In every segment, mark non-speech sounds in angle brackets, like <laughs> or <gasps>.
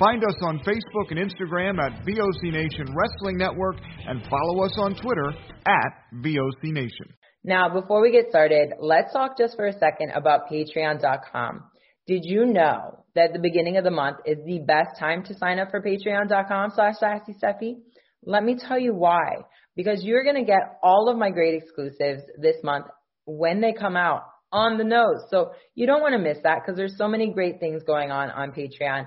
Find us on Facebook and Instagram at VOC Nation Wrestling Network and follow us on Twitter at VOC Nation. Now, before we get started, let's talk just for a second about Patreon.com. Did you know that the beginning of the month is the best time to sign up for Patreon.com slash Let me tell you why. Because you're going to get all of my great exclusives this month when they come out on the nose. So you don't want to miss that because there's so many great things going on on Patreon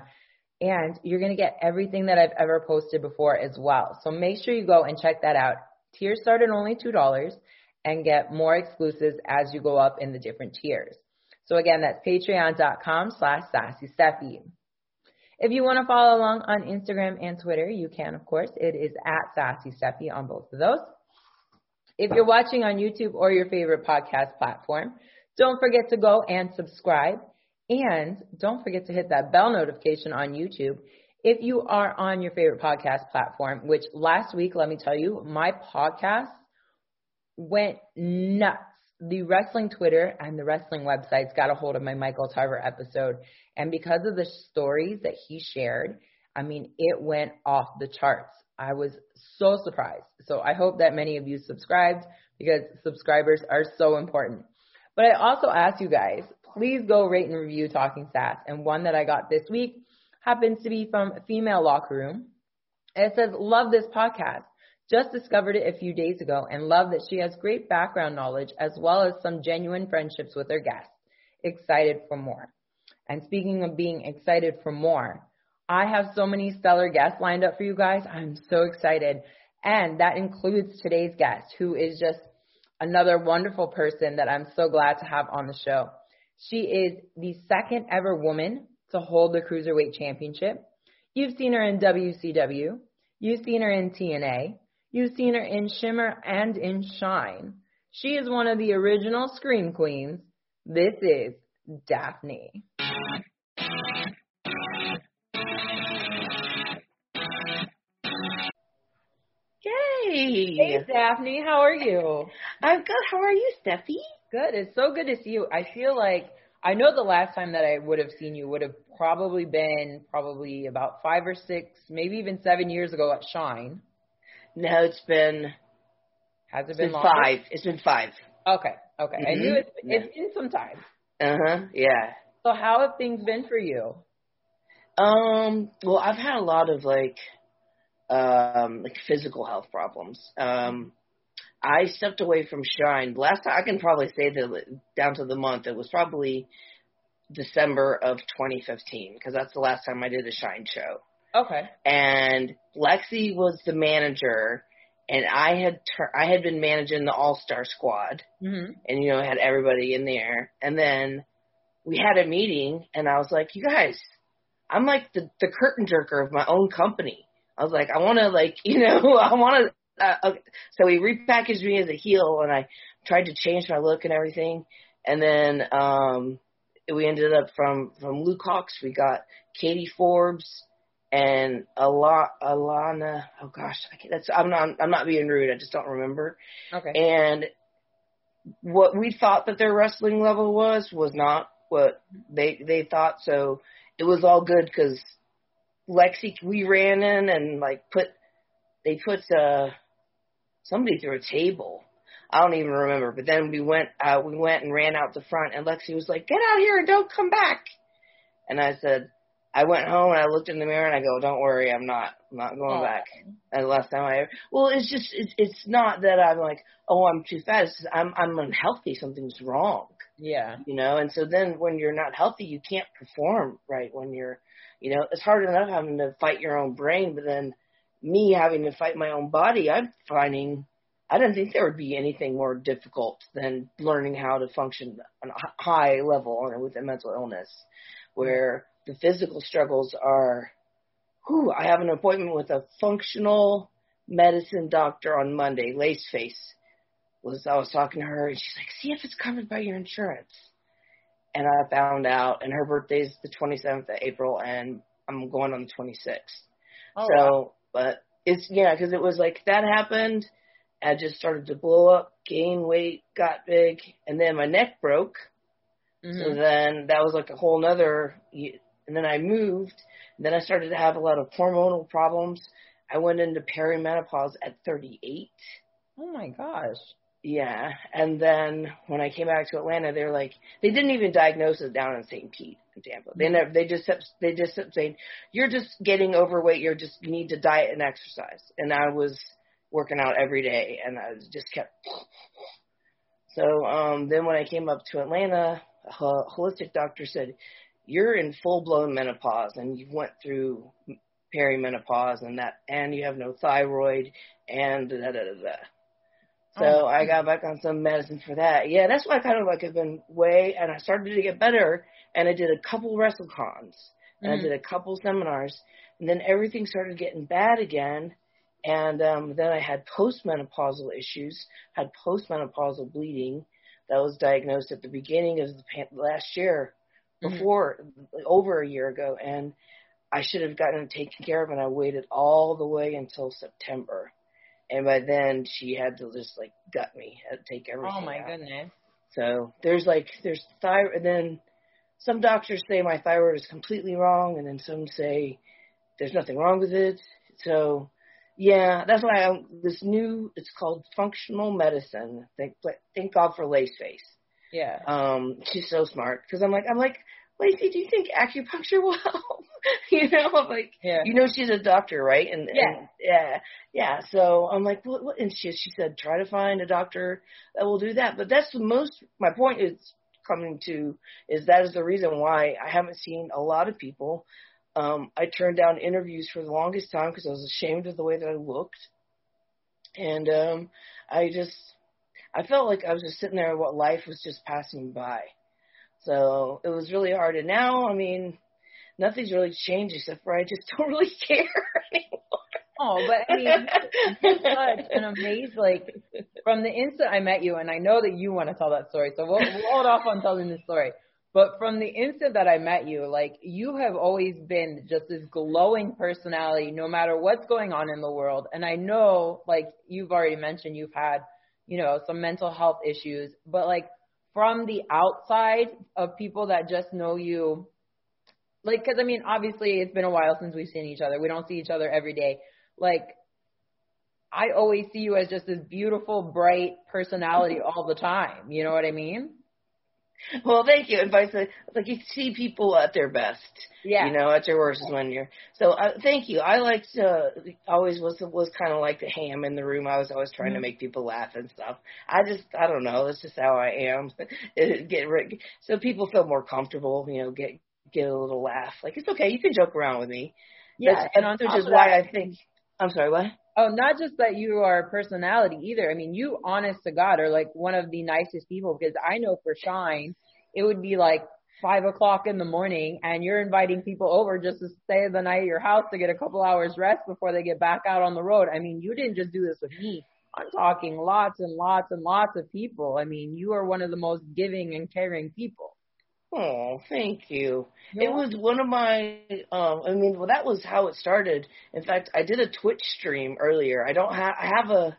and you're going to get everything that I've ever posted before as well. So make sure you go and check that out. Tiers start at only $2 and get more exclusives as you go up in the different tiers. So again, that's patreon.com slash sassystephie. If you want to follow along on Instagram and Twitter, you can, of course. It is at Sassy Stephie on both of those. If you're watching on YouTube or your favorite podcast platform, don't forget to go and subscribe. And don't forget to hit that bell notification on YouTube if you are on your favorite podcast platform, which last week, let me tell you, my podcast went nuts. The wrestling Twitter and the wrestling websites got a hold of my Michael Tarver episode. And because of the stories that he shared, I mean, it went off the charts. I was so surprised. So I hope that many of you subscribed because subscribers are so important. But I also asked you guys, please go rate and review Talking Sass. And one that I got this week happens to be from Female Locker Room. And it says, love this podcast. Just discovered it a few days ago and love that she has great background knowledge as well as some genuine friendships with her guests. Excited for more. And speaking of being excited for more, I have so many stellar guests lined up for you guys. I'm so excited. And that includes today's guest, who is just another wonderful person that I'm so glad to have on the show. She is the second ever woman to hold the Cruiserweight Championship. You've seen her in WCW. You've seen her in TNA. You've seen her in Shimmer and in Shine. She is one of the original Scream Queens. This is Daffney. Yay! Hey, Daffney, how are you? I'm good. How are you, Stephie? Good. It's so good to see you. I feel like I know the last time that I would have seen you would have probably been probably about five or six, maybe even seven years ago at Shine. No, it's been. Has it It's been, been five. It's been five. Okay, okay. I Mhm. knew it, Yeah. it's been some time. Uh huh. Yeah. So how have things been for you? Um. Well, I've had a lot of like, um, like physical health problems. Um, I stepped away from Shine. Last time I can probably say that down to the month. It was probably December of 2015 because that's the last time I did a Shine show. Okay. and Lexi was the manager, and I had tur- I had been managing the All Star Squad, hmm and you know had everybody in there, and then we had a meeting, and I was like, you guys, I'm like the the curtain jerker of my own company. I was like, I want to like <laughs> you know I want to. Uh, okay. So he repackaged me as a heel, and I tried to change my look and everything, and then um we ended up from from Luke Hawx, we got Katie Forbes and Ala- Alana. Oh gosh, I can't, that's I'm not I'm not being rude. I just don't remember. Okay. And what we thought that their wrestling level was was not what they they thought. So it was all good because Lexi we ran in and like put they put uh somebody through a table. I don't even remember. But then we went uh we went and ran out the front and Lexi was like, Get out here and don't come back and I said, I went home and I looked in the mirror and I go, "Don't worry, I'm not, I'm not going Oh. back." And the last time I, well, it's just, it's, it's not that I'm like, oh, I'm too fat. It's just I'm, I'm unhealthy. Something's wrong, Yeah. you know. And so then when you're not healthy, you can't perform right. When you're, you know, it's hard enough having to fight your own brain, but then me having to fight my own body, I'm finding. I didn't think there would be anything more difficult than learning how to function on a high level with a mental illness, where the physical struggles are. Whew, I have an appointment with a functional medicine doctor on Monday. Laceface was I was talking to her and she's like, "See if it's covered by your insurance." And I found out, and her birthday's the 27th of April, and I'm going on the 26th. Oh, so, wow. But it's yeah, because it was like that happened. I just started to blow up, gain weight, got big, and then my neck broke. So Mhm. then that was like a whole nother. And then I moved. And then I started to have a lot of hormonal problems. I went into perimenopause at 38. Oh my gosh. Yeah, and then when I came back to Atlanta, they were like, they didn't even diagnose it down in St. Pete Tampa. They never, they just kept, they just kept saying, you're just getting overweight. You're just you need to diet and exercise. And I was working out every day, and I just kept. So um, then when I came up to Atlanta, a holistic doctor said, you're in full blown menopause, and you went through perimenopause and that, and you have no thyroid, and da da da da. da. So Oh. I got back on some medicine for that. Yeah, that's why I kind of like have been way, and I started to get better, and I did a couple WrestleCons, and I Mhm. did a couple seminars, and then everything started getting bad again, and um, then I had postmenopausal issues, had postmenopausal bleeding that was diagnosed at the beginning of the pan- last year, Mhm. before over a year ago, and I should have gotten it taken care of, and I waited all the way until September. And by then, she had to just like gut me, take everything. Oh my out. goodness. So there's like there's thyroid, and then some doctors say my thyroid is completely wrong, and then some say there's nothing wrong with it. So yeah, that's why I'm, this new it's called functional medicine. Thank thank God for Laceface. Yeah. Um, she's so smart because I'm like I'm like Lacey, do you think acupuncture <laughs> will help? <laughs> you know, I'm like Yeah. you know she's a doctor, right? And Yeah. and, yeah, yeah. So I'm like, what, what? And she she said, try to find a doctor that will do that. But that's the most. My point is coming to is that is the reason why I haven't seen a lot of people. Um, I turned down interviews for the longest time because I was ashamed of the way that I looked, and um, I just I felt like I was just sitting there. What life was just passing by. So it was really hard. And now, I mean, nothing's really changed except for I just <laughs> don't really care <laughs> anymore. Oh, but I mean, such an amazing, like, from the instant I met you, and I know that you want to tell that story, so we'll, we'll hold off on telling the story. But from the instant that I met you, like, you have always been just this glowing personality, no matter what's going on in the world. And I know, like, you've already mentioned you've had, you know, some mental health issues, but like, from the outside of people that just know you, like, because I mean, obviously it's been a while since we've seen each other. We don't see each other every day. Like, I always see you as just this beautiful, bright personality <laughs> all the time. You know what I mean? well, thank you. And vice versa, like you see people at their best. Yeah. You know, at their worst is when you're. So uh, thank you. I liked uh, always was was kind of like the ham in the room. I was always trying Mhm. to make people laugh and stuff. I just I don't know. That's just how I am. <laughs> Get rid- so people feel more comfortable. You know, get get a little laugh. Like it's okay. You can joke around with me. yeah. That's, And top is why that, I think. I'm sorry. What? Oh, not just that you are a personality either. I mean, you, honest to God, are like one of the nicest people because I know for Shine, it would be like five o'clock in the morning and you're inviting people over just to stay the night at your house to get a couple hours rest before they get back out on the road. I mean, you didn't just do this with me. I'm talking lots and lots and lots of people. I mean, you are one of the most giving and caring people. Oh, thank you. You're it was one of my um I mean, well that was how it started. In fact, I did a Twitch stream earlier. I don't have I have a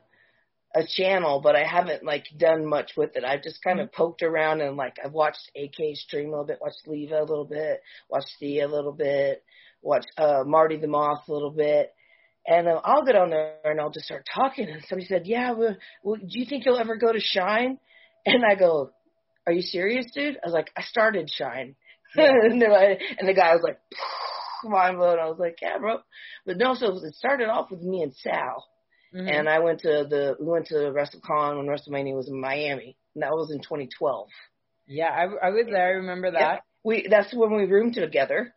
a channel, but I haven't like done much with it. I've just kind of poked around and like I've watched AK stream a little bit, watched Leva a little bit, watched Thea a little bit, watched uh Marty the Moth a little bit. And uh, I'll get on there and I'll just start talking. And somebody said, "Yeah, well, well, do you think you'll ever go to Shine?" And I go, "Are you serious, dude?" I was like, "I started Shine." <laughs> and, they're like, and the guy was like, mind blown. I was like, yeah, bro. But no, so it started off with me and Sal. Mhm. And I went to the, we went to WrestleCon when WrestleMania was in Miami. And that was in 2012. yeah, I, I was there. I remember that. Yeah. We, that's when we roomed together.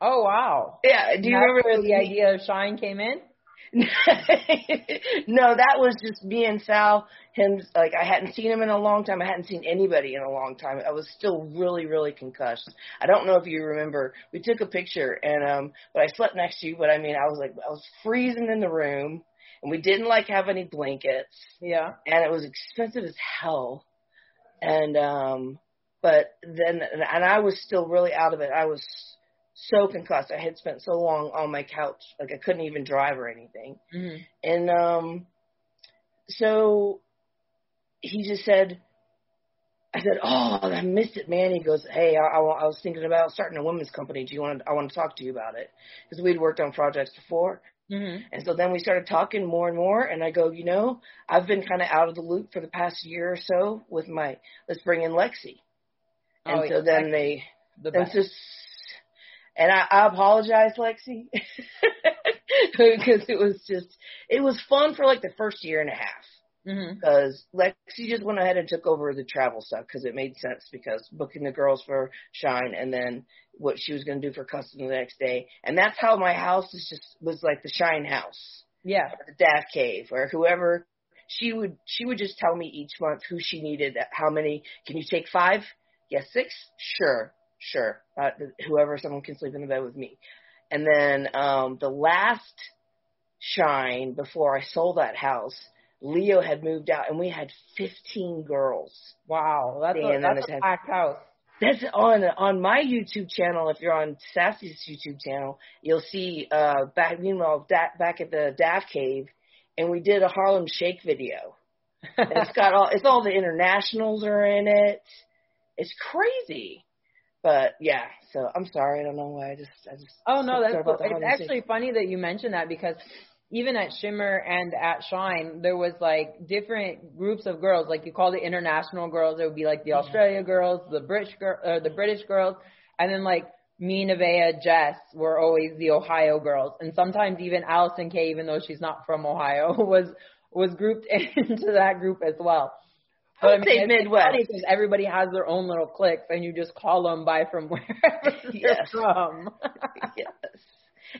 Oh wow. Yeah. Do you That's remember where the idea of Shine came in? <laughs> no, that was just me and Sal. Him, like I hadn't seen him in a long time. I hadn't seen anybody in a long time. I was still really, really concussed. I don't know if you remember. We took a picture, and um, but I slept next to you. But I mean, I was like, I was freezing in the room, and we didn't like have any blankets, Yeah. and it was expensive as hell. And um, but then, and I was still really out of it. I was so concussed. I had spent so long on my couch, like I couldn't even drive or anything. hmm And um, so he just said, I said, oh, I missed it, man. He goes, hey, I, I, I was thinking about starting a women's company. Do you want? To, I want to talk to you about it because we'd worked on projects before. hmm And so then we started talking more and more. And I go, you know, I've been kind of out of the loop for the past year or so with my let's bring in Lexi. And Oh, so yeah. then they The and best. And I, I apologize, Lexi, <laughs> because it was just it was fun for like the first year and a half. Mm-hmm. Because Lexi just went ahead and took over the travel stuff because it made sense because booking the girls for Shine and then what she was going to do for custom the next day. And that's how my house is just was like the Shine house. Yeah. the Daff Cave where whoever. She would she would just tell me each month who she needed how many can you take five? Yes six? Sure sure uh, whoever someone can sleep in the bed with me and then um the last shine before I sold that house Leo had moved out and we had 15 girls Wow. That's a, that's a packed house. that's on on my YouTube channel. If you're on Sassy's YouTube channel, you'll see uh back meanwhile da- back at the Daff Cave, and we did a Harlem Shake video. It's got all it's all the internationals are in it. It's crazy, but yeah. So I'm sorry. I don't know why. I just I just Oh no, that's cool. It's actually funny that you mentioned that because even at Shimmer and at Shine, there was like different groups of girls. Like you call the international girls, it would be like the Mm-hmm. Australia girls, the British girl, uh, the British girls, and then like me, Nevaeh, Jess were always the Ohio girls, and sometimes even Allysin Kay, even though she's not from Ohio, <laughs> was was grouped <laughs> into that group as well. I would say it's Midwest. because everybody has their own little cliques, and you just call them by from <laughs> wherever <laughs> they're from. <laughs> yes.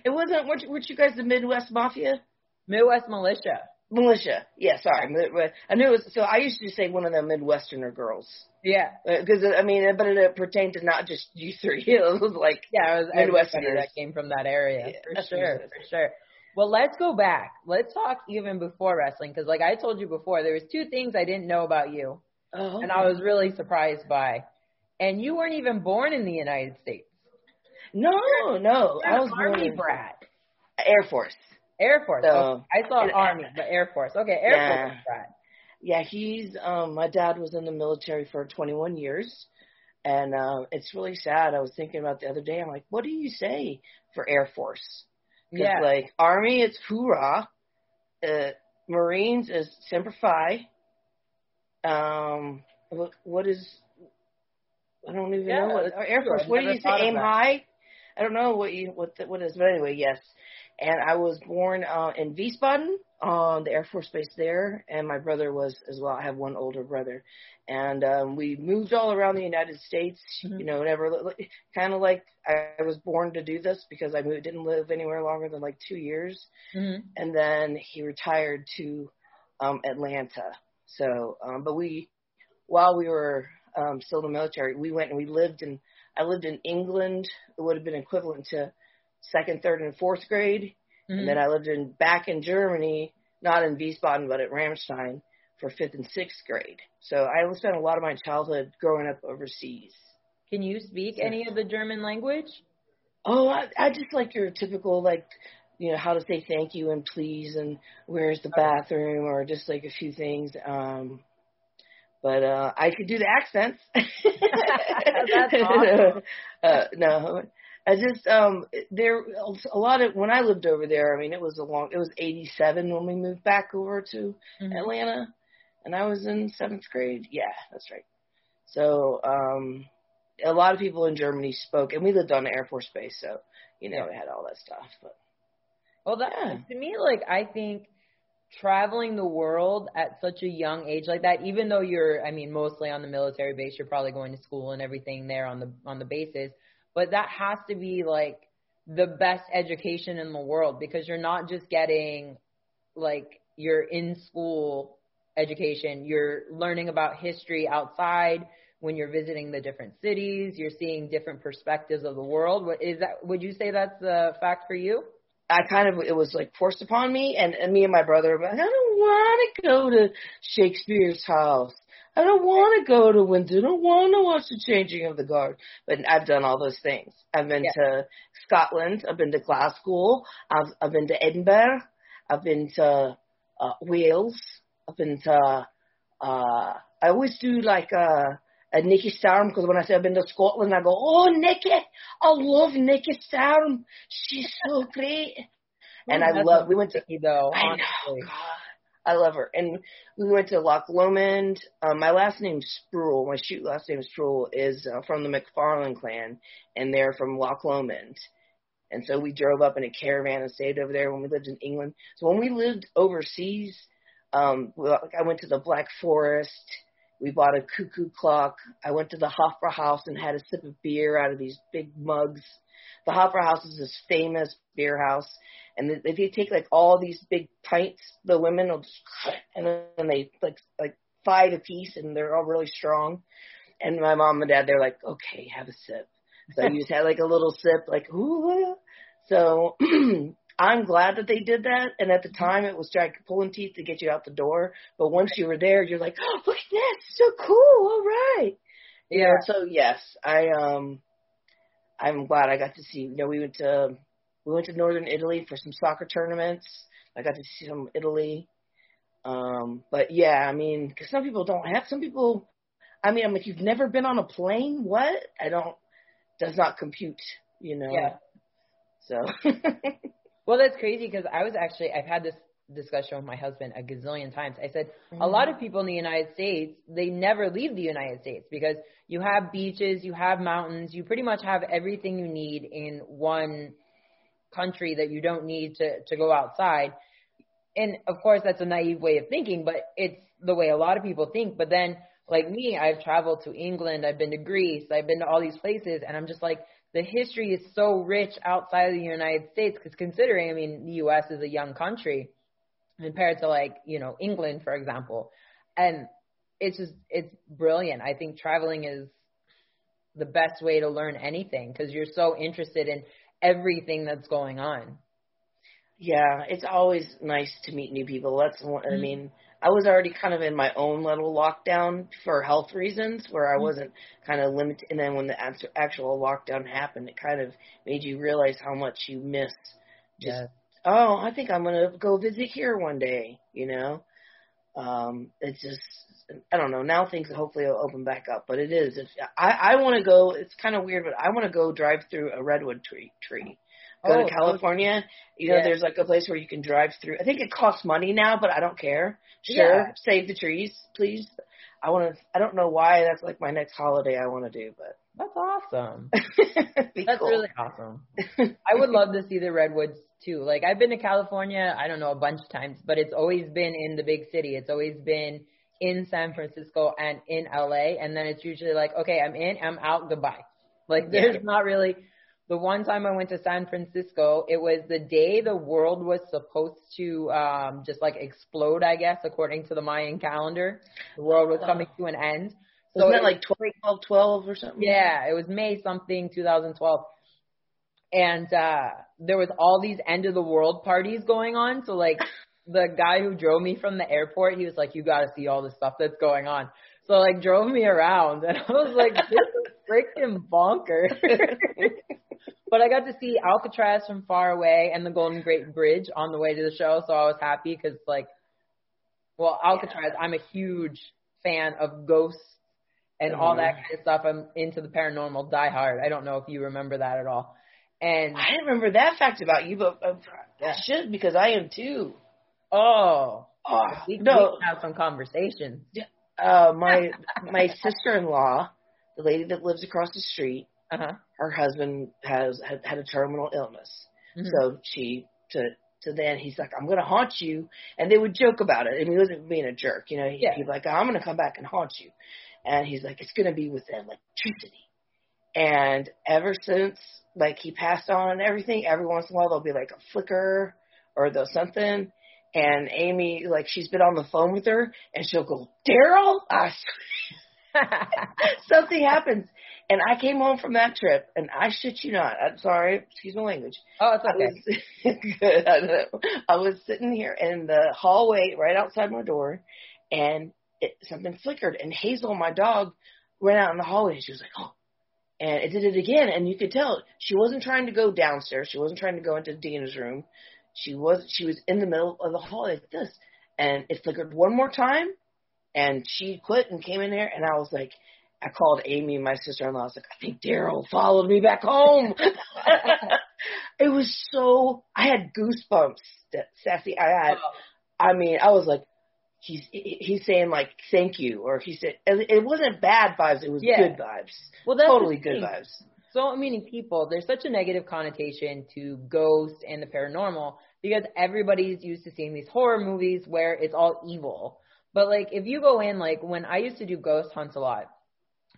It wasn't. Weren't you, weren't you guys the Midwest Mafia? Midwest Militia. Militia. Yeah, sorry. Mid- I knew it was. So I used to say one of the Midwesterner girls. Yeah. Uh, because I mean, but it pertained to not just you three. It was like Yeah, it was Midwesterners. that came from that area. Yeah, for sure, it for sure. Well, let's go back. Let's talk even before wrestling, because like I told you before, there was two things I didn't know about you, oh, and I was really surprised by. And you weren't even born in the United States. no, no. I was born Army brat. Air Force. Air Force. So- okay. I saw and- Army, but Air Force. Okay, Air Yeah. Force brat. Yeah, he's. Um, my dad was in the military for 21 years, and um, it's really sad. I was thinking about the other day. I'm like, what do you say for Air Force? Yeah. like Army, it's hoorah. Uh, Marines is semper fi. Um, what, what is? I don't even Yeah, know what Air. Force. I've What do you say? Aim that. high. I don't know what you what the, what is, but anyway, yes. And I was born uh, in Wiesbaden on the Air Force Base there, and my brother was as well. I have one older brother, and um, we moved all around the United States. Mhm. You know, never kind of like I was born to do this because I moved, didn't live anywhere longer than like two years, hmm and then he retired to um, Atlanta. So, um, but we, while we were um, still in the military, we went and we lived in. I lived in England. It would have been equivalent to second, third, and fourth grade. Hmm And then I lived in back in Germany, not in Wiesbaden, but at Ramstein for fifth and sixth grade. So I spent a lot of my childhood growing up overseas. Can you speak Sure. any of the German language? Oh, I, I just like your typical like, you know, how to say thank you and please and where's the bathroom or just like a few things. Um, but uh I could do the accents. <laughs> <laughs> That's awesome. <laughs> uh, no, I just um there a lot of when I lived over there. I mean, it was a long. It was '87 when we moved back over to Mhm. Atlanta, and I was in seventh grade. Yeah, that's right. So um, a lot of people in Germany spoke, and we lived on the Air Force Base, so you know, it had all that stuff. But well, that Yeah. to me, like I think traveling the world at such a young age like that, even though you're, I mean, mostly on the military base, you're probably going to school and everything there on the on the bases, but that has to be like the best education in the world because you're not just getting like your in school education, you're learning about history outside when you're visiting the different cities, you're seeing different perspectives of the world. What is that would you say that's the fact for you? I kind of it was like forced upon me, and, and me and my brother were like, I don't want to go to Shakespeare's house. I don't want to go to Windsor. I don't want to watch the changing of the guard. But I've done all those things. I've been Yeah. to Scotland. I've been to Glasgow. I've I've been to Edinburgh. I've been to uh, Wales. I've been to. Uh, I always do like a a Nikki Storm because when I say I've been to Scotland, I go, oh Nikki, I love Nikki Storm. She's so great. And I love. We went to though. I know. God. I love her. And we went to Loch Lomond. Um, my last name Spruill. My shoot last name Spruill is uh, from the McFarlane clan, and they're from Loch Lomond. And so we drove up in a caravan and stayed over there when we lived in England. So when we lived overseas, um, I went to the Black Forest. We bought a cuckoo clock. I went to the Hofbräu House and had a sip of beer out of these big mugs. The Hofbräu House is this famous beer house, and they, you take like all these big pints. The women will just, and then they like like five a piece, and they're all really strong. And my mom and dad, they're like, okay, have a sip. So you just had like a little sip, like ooh. So <clears throat> I'm glad that they did that. And at the time, it was like pulling teeth to get you out the door. But once you were there, you're like, oh, look at this, so cool. All right. You know, so yes, I um, I'm glad I got to see. You know, we went to we went to northern Italy for some soccer tournaments. I got to see some Italy. Um, but yeah, I mean, because some people don't have. Some people, I mean, I'm like, you've never been on a plane? What? I don't. Does not compute. You know. Yeah. So. <laughs> Well, that's crazy because I was actually I've had this discussion with my husband a gazillion times. I said a mm. lot of people in the United States they never leave the United States because you have beaches, you have mountains, you pretty much have everything you need in one country that you don't need to to go outside. And of course, that's a naive way of thinking, but it's the way a lot of people think. But then, like me, I've traveled to England, I've been to Greece, I've been to all these places, and I'm just like, the history is so rich outside of the United States because considering, I mean, the U.S. is a young country compared to like, you know, England, for example. And it's just, it's brilliant. I think traveling is the best way to learn anything because you're so interested in everything that's going on. Yeah, it's always nice to meet new people. That's one, I mm-hmm. mean, I was already kind of in my own little lockdown for health reasons where I mm-hmm. wasn't kind of limited. And then when the actual lockdown happened, it kind of made you realize how much you miss just, Yes. Oh, I think I'm going to go visit here one day, you know? Um, it's just, I don't know. Now things hopefully will open back up, but it is. If I, I want to go, it's kind of weird, but I want to go drive through a redwood tree, tree. Go Oh, to California. You know, yeah. there's like a place where you can drive through. I think it costs money now, but I don't care. Sure, Yeah. save the trees, please. I want to. I don't know why that's like my next holiday I want to do, but That's awesome. <laughs> That's cool. really awesome. <laughs> I would love to see the redwoods too. Like I've been to California, I don't know, a bunch of times, but it's always been in the big city. It's always been in San Francisco and in LA, and then it's usually like, okay, I'm in, I'm out, goodbye. Like there's Yeah. not really. The one time I went to San Francisco, it was the day the world was supposed to um just like explode, I guess, according to the Mayan calendar. The world was coming to an end. So Wasn't it like 12, 12 or something? yeah, it was May something 2012. And uh there was all these end of the world parties going on. So like <laughs> the guy who drove me from the airport, he was like, You gotta see all the stuff that's going on. So like drove me around and <laughs> I was like, This is freaking bonkers. <laughs> but I got to see Alcatraz from far away and the Golden Gate Bridge on the way to the show, so I was happy because like well, Alcatraz, I'm a huge fan of ghosts and all that kind of stuff. I'm into the paranormal die hard. I don't know if you remember that at all. And I didn't remember that fact about you, but uh, Yeah. I should because I am too. oh, Oh we, we no, can have some conversations. uh, my my sister-in-law, the lady that lives across the street, Uh huh. her husband has had, had a terminal illness. Mhm. So she to to then he's like, I'm gonna haunt you, and they would joke about it. I mean, he wasn't being a jerk, you know. He, Yeah. He'd be like, I'm gonna come back and haunt you, and he's like, it's gonna be with electricity. And ever since like he passed on and everything, every once in a while there'll be like a flicker or there'll something. And Amy, like she's been on the phone with her, and she'll go, Daryl, I <laughs> something happens. And I came home from that trip, and I shit you not. I'm sorry, excuse my language. oh, it's I okay. was <laughs> good. I know. I was sitting here in the hallway right outside my door, and it, something flickered. And Hazel, my dog, ran out in the hallway, and she was like, "Oh!" And it did it again, and you could tell she wasn't trying to go downstairs. She wasn't trying to go into Dina's room. She was. She was in the middle of the hallway like this, and it flickered one more time, and she quit and came in there, and I was like. I called Amy, my sister-in-law. I was like, I think Daryl followed me back home. <laughs> it was so. I had goosebumps. That sassy. I had. I mean, I was like, he's he's saying like thank you, or he said it wasn't bad vibes. It was Yeah. good vibes. Well, that's totally good vibes. so many people, there's such a negative connotation to ghosts and the paranormal because everybody's used to seeing these horror movies where it's all evil. But like if you go in, like when I used to do ghost hunts a lot,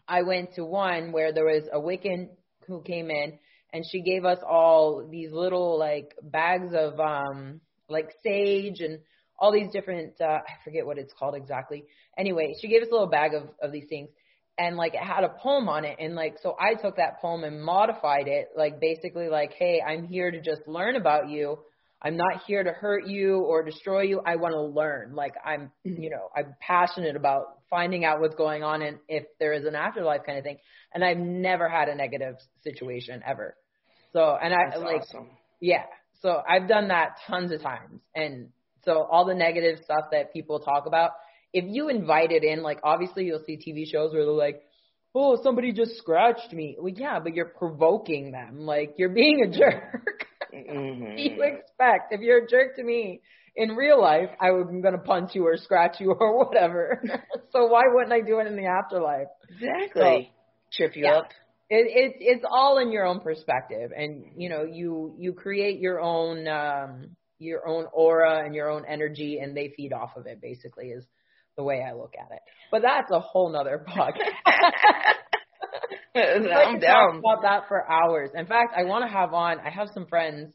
I went to one where there was a Wiccan who came in and she gave us all these little like bags of um like sage and all these different uh I forget what it's called exactly. Anyway, she gave us a little bag of of these things and like it had a poem on it and like so I took that poem and modified it like basically like hey, I'm here to just learn about you. I'm not here to hurt you or destroy you. I want to learn. Like I'm, you know, I'm passionate about finding out what's going on and if there is an afterlife kind of thing. And I've never had a negative situation ever. So, and I That's like, awesome. yeah. So I've done that tons of times. And so all the negative stuff that people talk about, if you invite it in, like obviously you'll see TV shows where they're like, oh, somebody just scratched me. Well, yeah, but you're provoking them. Like you're being a <laughs> jerk. Mhm. you expect? If you're a jerk to me in real life, I would, I'm going to punch you or scratch you <laughs> or whatever. <laughs> so why wouldn't I do it in the afterlife? Exactly. Trip you Yeah. up. It, it, it's all in your own perspective, and you know, you you create your own um, your own aura and your own energy, and they feed off of it. Basically, is the way I look at it. But that's a whole nother <laughs> podcast. <laughs> I'm down. Talk about that for hours. In fact, I want to have on. I have some friends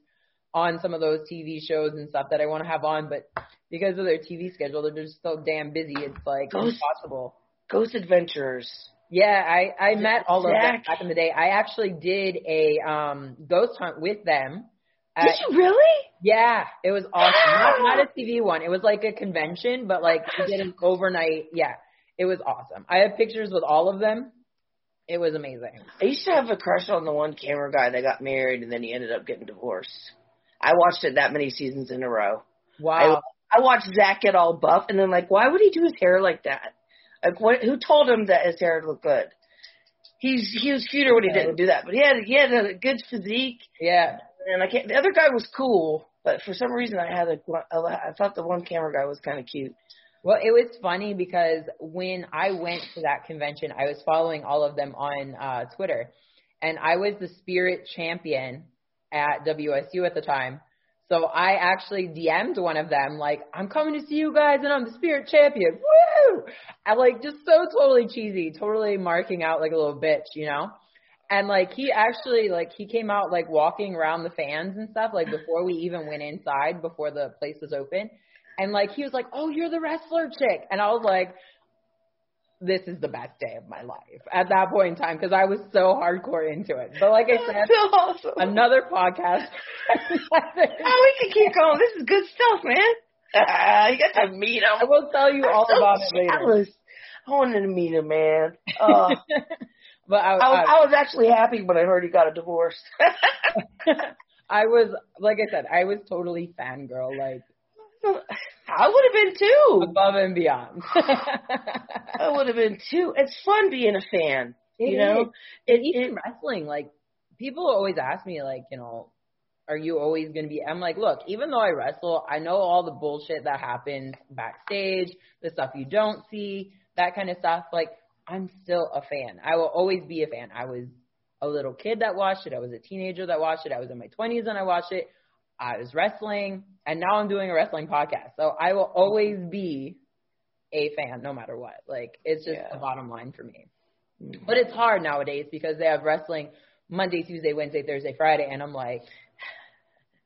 on some of those TV shows and stuff that I want to have on, but because of their TV schedule, they're just so damn busy. It's like Ghost- impossible. Ghost Adventures. Yeah, I I met all of them back in the day. I actually did a um ghost hunt with them. At, Did you really? yeah, it was awesome. Not, <gasps> not a TV one. It was like a convention, but like we did an overnight. Yeah, it was awesome. I have pictures with all of them. It was amazing. I used to have a crush on the one camera guy that got married and then he ended up getting divorced. I watched it that many seasons in a row. Wow. I watched Zach get all buff and then like, why would he do his hair like that? Like, what? Who told him that his hair looked good? He's he was cuter when he didn't do that, but he had he had a good physique, yeah. And I can't. The other guy was cool, but for some reason I had a I thought the one camera guy was kind of cute. Well, it was funny because when I went to that convention, I was following all of them on uh, Twitter, and I was the spirit champion at WSU at the time. So I actually DM'd one of them like, "I'm coming to see you guys, and I'm the spirit champion." Woo! I like just so totally cheesy, totally marking out like a little bitch, you know. And like he actually like he came out like walking around the fans and stuff like before we even went inside before the place was open. And like he was like, "Oh, you're the wrestler chick," and I was like, "This is the best day of my life." At that point in time, because I was so hardcore into it. But like I said, so awesome. another podcast. <laughs> oh, we can keep going. This is good stuff, man. Ah, you got to meet him. I will tell you all I'm so about it later. jealous. I wanted to meet him, man. Oh, <laughs> but I, I was I, I was actually happy when I heard he got a divorce. <laughs> I was like I said, I was totally fangirl, like I would have been too. above and beyond. <laughs> I would have been too. It's fun being a fan. It you know, it, and even it, wrestling, like people always ask me, like, you know, are you always gonna be? I'm like, look, even though I wrestle, I know all the bullshit that happens backstage, the stuff you don't see, that kind of stuff. Like, I'm still a fan. I will always be a fan. I was a little kid that watched it. I was a teenager that watched it. I was in my 20s and I watched it. I was wrestling, and now I'm doing a wrestling podcast. So I will always be a fan, no matter what. Like it's just Yeah. the bottom line for me. Mm. But it's hard nowadays because they have wrestling Monday, Tuesday, Wednesday, Thursday, Friday, and I'm like,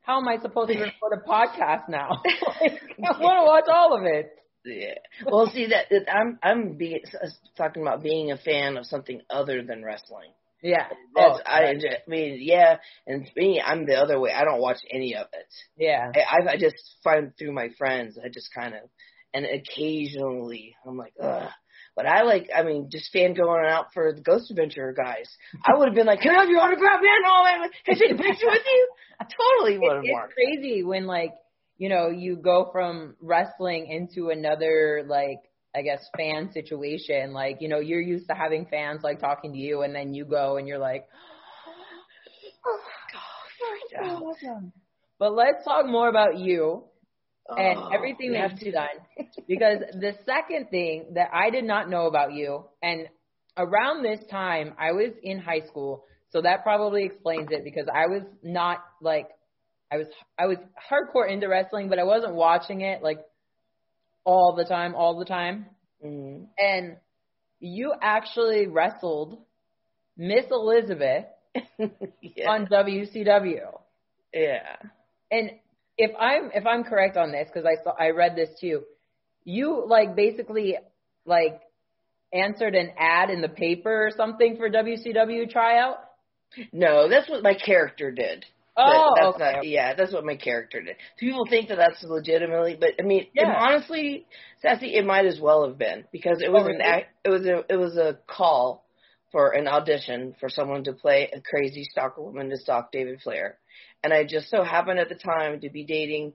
how am I supposed to <laughs> record a podcast now? <laughs> like, I want to watch all of it. Yeah. Well, see that, that I'm I'm being talking about being a fan of something other than wrestling. Yeah. That's oh, I, right. I mean, yeah, and me, I'm the other way. I don't watch any of it. yeah. I, I just find through my friends. I just kind of, and occasionally I'm like, ugh. But I like, I mean, just fan going out for the Ghost Adventure guys. I would have been like, can I have your autograph, man? Oh, man, can I take a picture with you? I <laughs> totally would have it's crazy when like you know you go from wrestling into another like I guess fan situation. Like you know you're used to having fans like talking to you, and then you go and you're like, freaked out. awesome. But let's talk more about you and Oh, everything we that have you've to- done. Because the second thing that I did not know about you, and around this time I was in high school, so that probably explains it because I was not like I was I was hardcore into wrestling, but I wasn't watching it like all the time, all the time. Mhm. And you actually wrestled Miss Elizabeth <laughs> yeah. on WCW. yeah. And if I'm if I'm correct on this, because I saw I read this too, you like basically like answered an ad in the paper or something for WCW tryout. No, that's what my character did. Oh, that's okay. not, yeah, that's what my character did. People think that that's legitimately, but I mean, Yeah. honestly, Sassy, it might as well have been because it was Oh, an really? act, it was a it was a call for an audition for someone to play a crazy stalker woman to stalk David Flair, and I just so happened at the time to be dating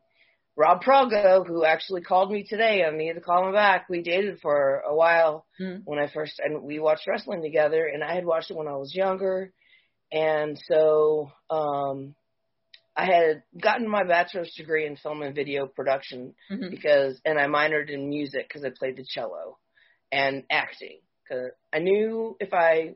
Rob Prago, who actually called me today. I need to call him back. We dated for a while Hmm. when I first and we watched wrestling together, and I had watched it when I was younger, and so um I had gotten my bachelor's degree in film and video production Mhm. because, and I minored in music because I played the cello and acting. Cause I knew if I,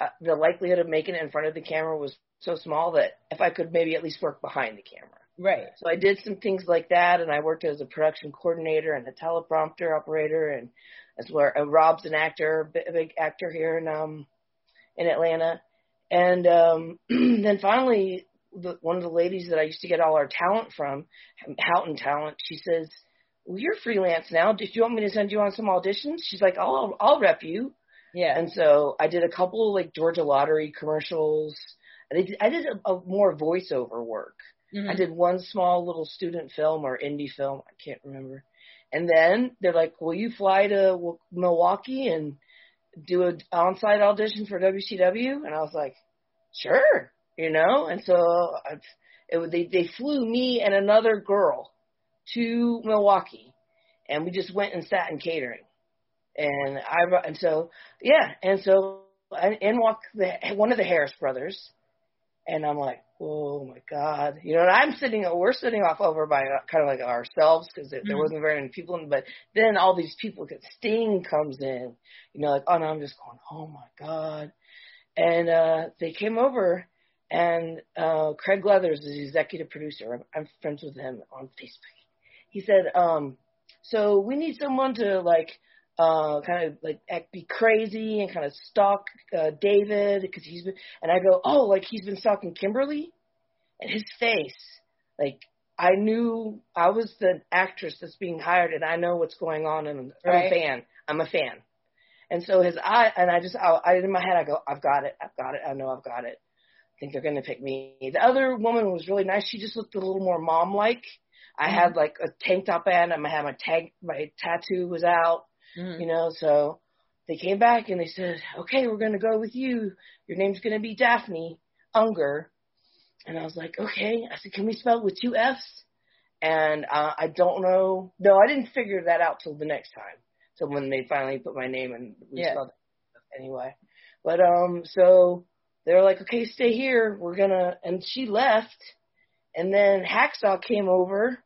uh, the likelihood of making it in front of the camera was so small that if I could maybe at least work behind the camera. Right. So I did some things like that, and I worked as a production coordinator and a teleprompter operator, and that's where uh, Rob's an actor, a big actor here in um in Atlanta, and um <clears throat> then finally the, one of the ladies that I used to get all our talent from, Houghton Talent, she says, "Well, you're freelance now. Do you want me to send you on some auditions?" She's like, "I'll I'll rep you." Yeah. And so I did a couple of like Georgia Lottery commercials. I did, I did a, a more voiceover work. Mhm. I did one small little student film or indie film. I can't remember. And then they're like, "Will you fly to W- Milwaukee and do an on-site audition for WCW?" And I was like, "Sure," you know. And so it, they they flew me and another girl to Milwaukee, and we just went and sat in catering. And I and so yeah, and so I, in walk the one of the Harris brothers, and I'm like, oh my god, you know. And I'm sitting, we're sitting off over by kind of like ourselves because there, there wasn't very many people. in But then all these people, get Sting comes in, you know, like oh, no, I'm just going, oh my god. And uh they came over, and uh Craig Leathers is the executive producer. I'm, I'm friends with him on Facebook. He said, um, so we need someone to like uh kind of like act, be crazy and kind of stalk uh David because he's been and I go oh like he's been stalking Kimberly and his face like I knew I was the actress that's being hired and I know what's going on and I'm Right. a fan I'm a fan and so his eye and I just I, I in my head I go I've got it I've got it I know I've got it think they're gonna pick me the other woman was really nice she just looked a little more mom like I had like a tank top on and I had my tag my tattoo was out Mhm. you know, so they came back and they said, okay, we're going to go with you. Your name's going to be Daffney Unger. And I was like, okay. I said, can we spell it with two F's? And uh, I don't know. No, I didn't figure that out till the next time. So when they finally put my name and we Yeah. spelled it anyway. But um, so they were like, okay, stay here. We're gonna. And she left. And then Hacksaw came over,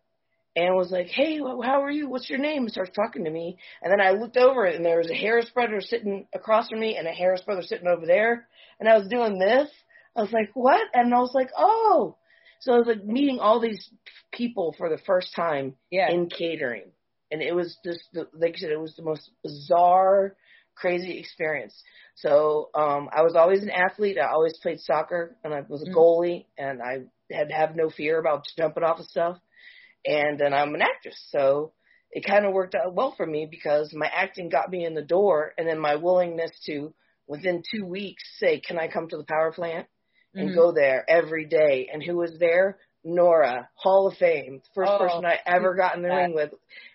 and was like, "Hey, how are you? What's your name?" And starts talking to me. And then I looked over and there was a Harris brother sitting across from me and a Harris brother sitting over there. And I was doing this. I was like, "What?" And I was like, "Oh." So I was like meeting all these people for the first time Yeah. in catering, and it was just the, like I said, it was the most bizarre, crazy experience. So um, I was always an athlete. I always played soccer, and I was a Mhm. goalie, and I had have no fear about jumping off of stuff. And then I'm an actress, so it kind of worked out well for me because my acting got me in the door, and then my willingness to within two weeks say, "Can I come to the power plant?" and Mhm. go there every day. And who was there? Nora, Hall of Fame, first Oh, person I ever got in the that. ring with.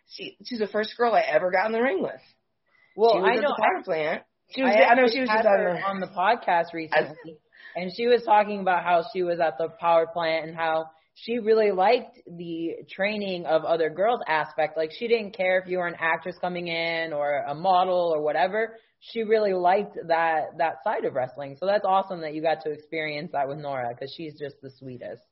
She, she's the first girl I ever got in the ring with. Well, she was I at know. the power plant. She was. I, I, know she was just on her the. on the podcast recently, and she was talking about how she was at the power plant and how she really liked the training of other girls aspect. Like she didn't care if you were an actress coming in or a model or whatever. She really liked that that side of wrestling. So that's awesome that you got to experience that with Nora because she's just the sweetest.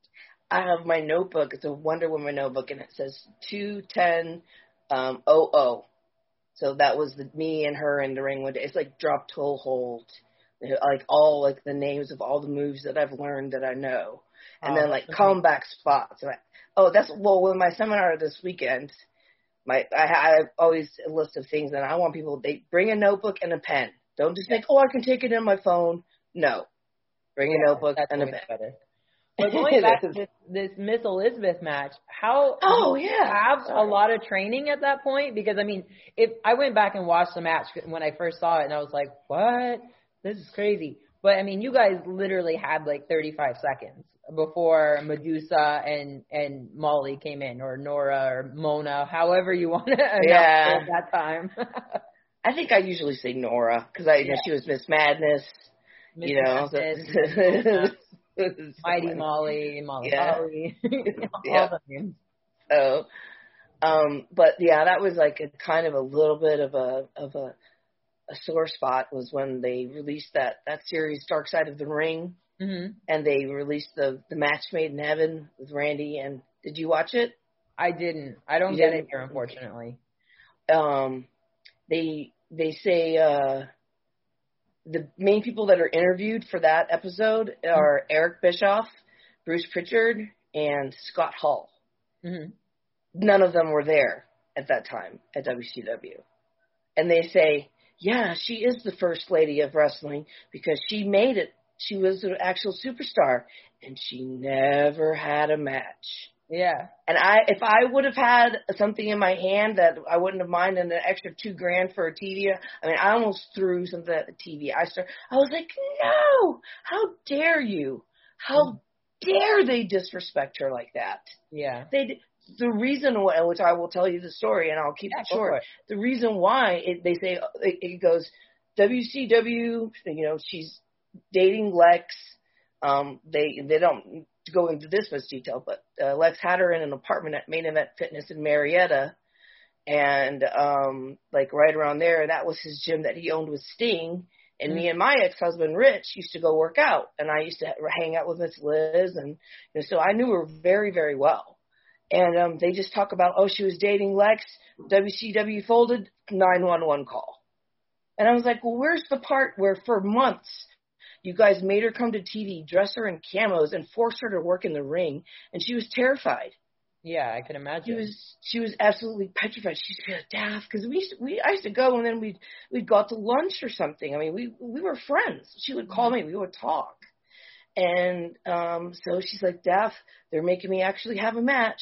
I have my notebook. It's a Wonder Woman notebook, and it says two ten um oh oh. So that was the, me and her in the ring one day. It's like drop toe hold, like all like the names of all the moves that I've learned that I know, and Oh, then like that's comeback spots. And I, oh, that's well with my seminar this weekend. My I have always a list of things, and I want people they bring a notebook and a pen. Don't just think, oh, I can take it in my phone. No, bring a notebook and a pen. better. But <laughs> going back to this, this Miss Elizabeth match, how Oh, did you yeah. have a lot of training at that point? Because I mean, if I went back and watched the match when I first saw it, and I was like, "What? This is crazy." But I mean, you guys literally had like 35 seconds before Madusa and and Molly came in, or Nora or Mona, however you want to Yeah. at that time. I think I usually say Nora because I Yeah. she was Miss Madness, Miss you know. Madness, <laughs> <laughs> Mighty Molly, Molly Yeah. Holly, <laughs> <laughs> all Yeah. the names. so, um, but yeah, that was like a kind of a little bit of a of a a sore spot was when they released that that series Dark Side of the Ring hmm and they released the the match made in heaven with Randy and did you watch it? I didn't. I don't You get didn't? it here, unfortunately. um, they they say uh, the main people that are interviewed for that episode are Eric Bischoff, Bruce Prichard, and Scott Hall. hmm None of them were there at that time at WCW, and they say, "Yeah, she is the first lady of wrestling because she made it. She was an actual superstar, and she never had a match." Yeah. And I, if I would have had something in my hand that I wouldn't have minded an extra two grand for a TV, I mean, I almost threw something at the TV. I start, I was like, no, how dare you? How dare they disrespect her like that? Yeah. They, the reason why, which I will tell you the story and I'll keep Yeah, it short. The reason why it, they say it, it goes WCW, you know, she's dating Lex. Um, they they don't go into this much detail, but uh, Lex had her in an apartment at Main Event Fitness in Marietta, and um, like right around there, that was his gym that he owned with Sting. And me and my ex-husband Rich used to go work out, and I used to hang out with Miss Liz, and you know, so I knew her very, very well. And um, they just talk about, oh, she was dating Lex, WCW folded, 911 call. And I was like, well, where's the part where for months you guys made her come to TV, dress her in camos, and force her to work in the ring, and she was terrified. Yeah, I can imagine. She was she was absolutely petrified. She's like, Daff, because we used to, we I used to go and then we'd we'd go out to lunch or something. I mean, we we were friends. She would call me, we would talk, and um so she's like, Daff, they're making me actually have a match,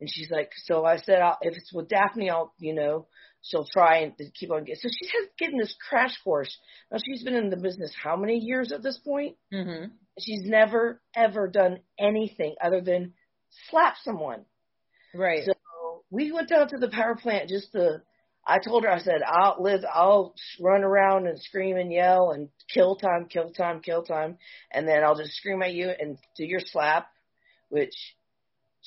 and she's like, so I said, I'll, if it's with Daffney, I'll you know she'll try and keep on getting. So she's has getting this crash course. Now she's been in the business how many years at this point? Mhm. She's never ever done anything other than slap someone. Right. So we went down to the power plant just to. I told her, I said, I'll Liz, I'll run around and scream and yell and kill time, kill time, kill time, and then I'll just scream at you and do your slap, which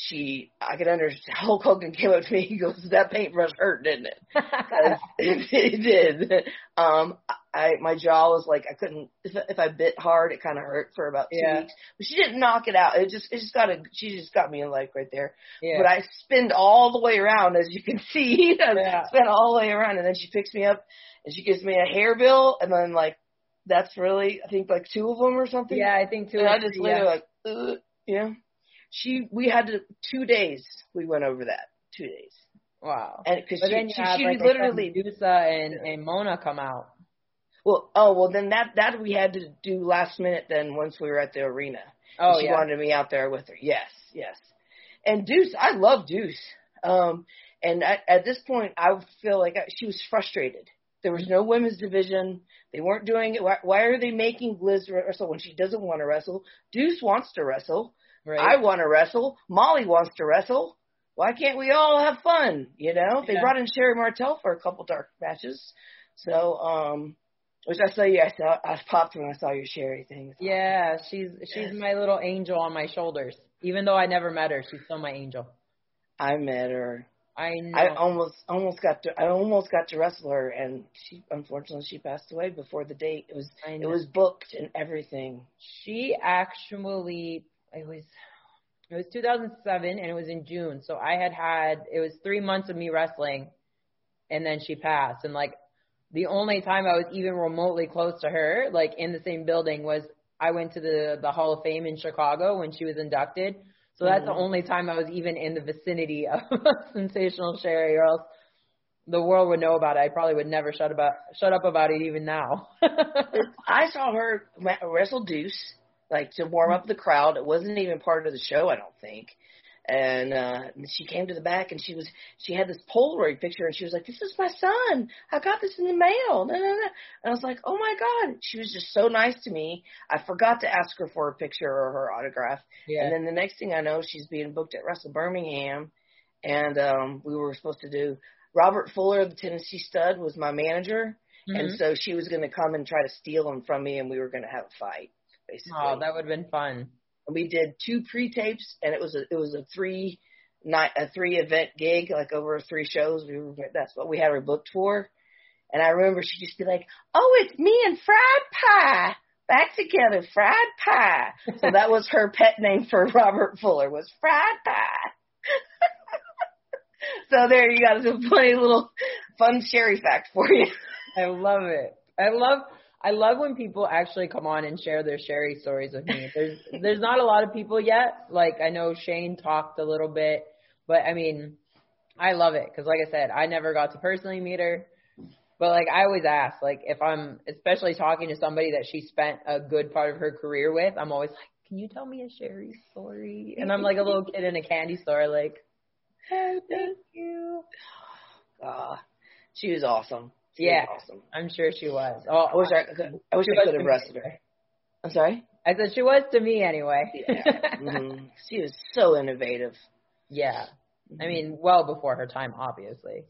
she, I could understand. Hulk Hogan came up to me, he goes, that paintbrush hurt, didn't it? <laughs> it, it did. Um, I my jaw was like I couldn't if if I bit hard it kind of hurt for about two Yeah. weeks. But she didn't knock it out. It just it just got a she just got me in like right there. Yeah. But I spinned all the way around as you can <laughs> see. I Yeah. spin all the way around and then she picks me up and she gives me a hair bill and then like that's really I think like two of them or something. yeah, I think two. And I just yeah. like Ugh, yeah. She we had to two days we went over that two days Wow. and because she, then you she, she like literally Dusa and and Mona come out. Well, oh well, then that that we had to do last minute. Then once we were at the arena, Oh she yeah. wanted me out there with her. Yes, yes. And Deuce, I love Deuce. Um, and at, at this point, I feel like I, she was frustrated. There was no women's division. They weren't doing it. Why, why are they making Liz wrestle when she doesn't want to wrestle? Deuce wants to wrestle. Right. I want to wrestle. Molly wants to wrestle. Why can't we all have fun? You know, they Yeah. brought in Sherri Martel for a couple dark matches. So, um, which I saw you. I saw. I popped when I saw your Sherry thing. yeah, she's she's my little angel on my shoulders. Even though I never met her, she's still my angel. I met her. I know. I almost almost got to I almost got to wrestle her, and she unfortunately she passed away before the date. It was it was booked and everything. She actually, it was, it was 2007 and it was in June. So I had had, it was three months of me wrestling and then she passed. And like the only time I was even remotely close to her, like in the same building was I went to the, the Hall of Fame in Chicago when she was inducted. So that's the Mhm. only time I was even in the vicinity <laughs> of Sensational Sherri or else the world would know about it. I probably would never shut about, shut up about it even now. <laughs> I saw her wrestle Deuce like to warm up the crowd. It wasn't even part of the show, I don't think. And uh she came to the back and she was she had this Polaroid picture and she was like, "This is my son. I got this in the mail." No, no, no. And I was like, "Oh my god!" She was just so nice to me. I forgot to ask her for a picture or her autograph. yeah. And then the next thing I know, she's being booked at Russell Birmingham, and um, we were supposed to do. Robert Fuller, the Tennessee stud, was my manager, and Mhm. so she was going to come and try to steal him from me, and we were going to have a fight, basically. Oh, that would have been fun. And we did two pre-tapes, and it was a it was a three night a three event gig, like over three shows. We were that's what we had her booked for. And I remember she'd just be like, "Oh, it's me and Fried Pie." Back together, fried pie. So that was her pet name for <laughs> Robert Fuller was fried pie. <laughs> so there you got a funny little fun sherry fact for you. I love it. I love I love when people actually come on and share their Sherri stories with me. There's <laughs> there's not a lot of people yet. Like I know Shane talked a little bit, but I mean, I love it because like I said, I never got to personally meet her. But like I always ask, like if I'm especially talking to somebody that she spent a good part of her career with, I'm always like, Can you tell me a Sherri story? And I'm like a little kid in a candy store, like, Oh, <laughs> thank you. Ah, she was awesome. She Yeah. awesome. I'm sure she was. Oh, I wish I. I wish She I could have wrestled her. I'm sorry. I said she was to me anyway. Yeah. hmm <laughs> She was so innovative. yeah. I mean, well before her time, obviously.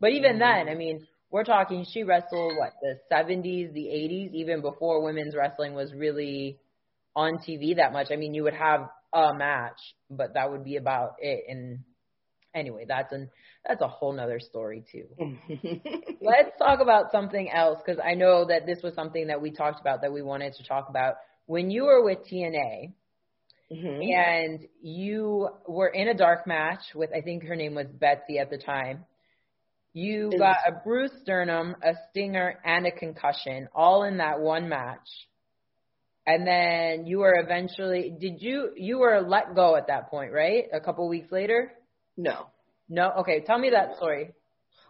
But even Mhm. then, I mean, we're talking she wrestled what the 70s, the 80s, even before women's wrestling was really on TV that much. I mean, you would have a match, but that would be about it. And anyway, that's an that's a whole nother story too. <laughs> Let's talk about something else because I know that this was something that we talked about that we wanted to talk about when you were with TNA. Mhm. and you were in a dark match with I think her name was Betsy at the time. You got a bruised sternum, a stinger, and a concussion, all in that one match. And then you were eventually did you you were let go at that point, right? A couple weeks later? No. No? Okay, tell me that story.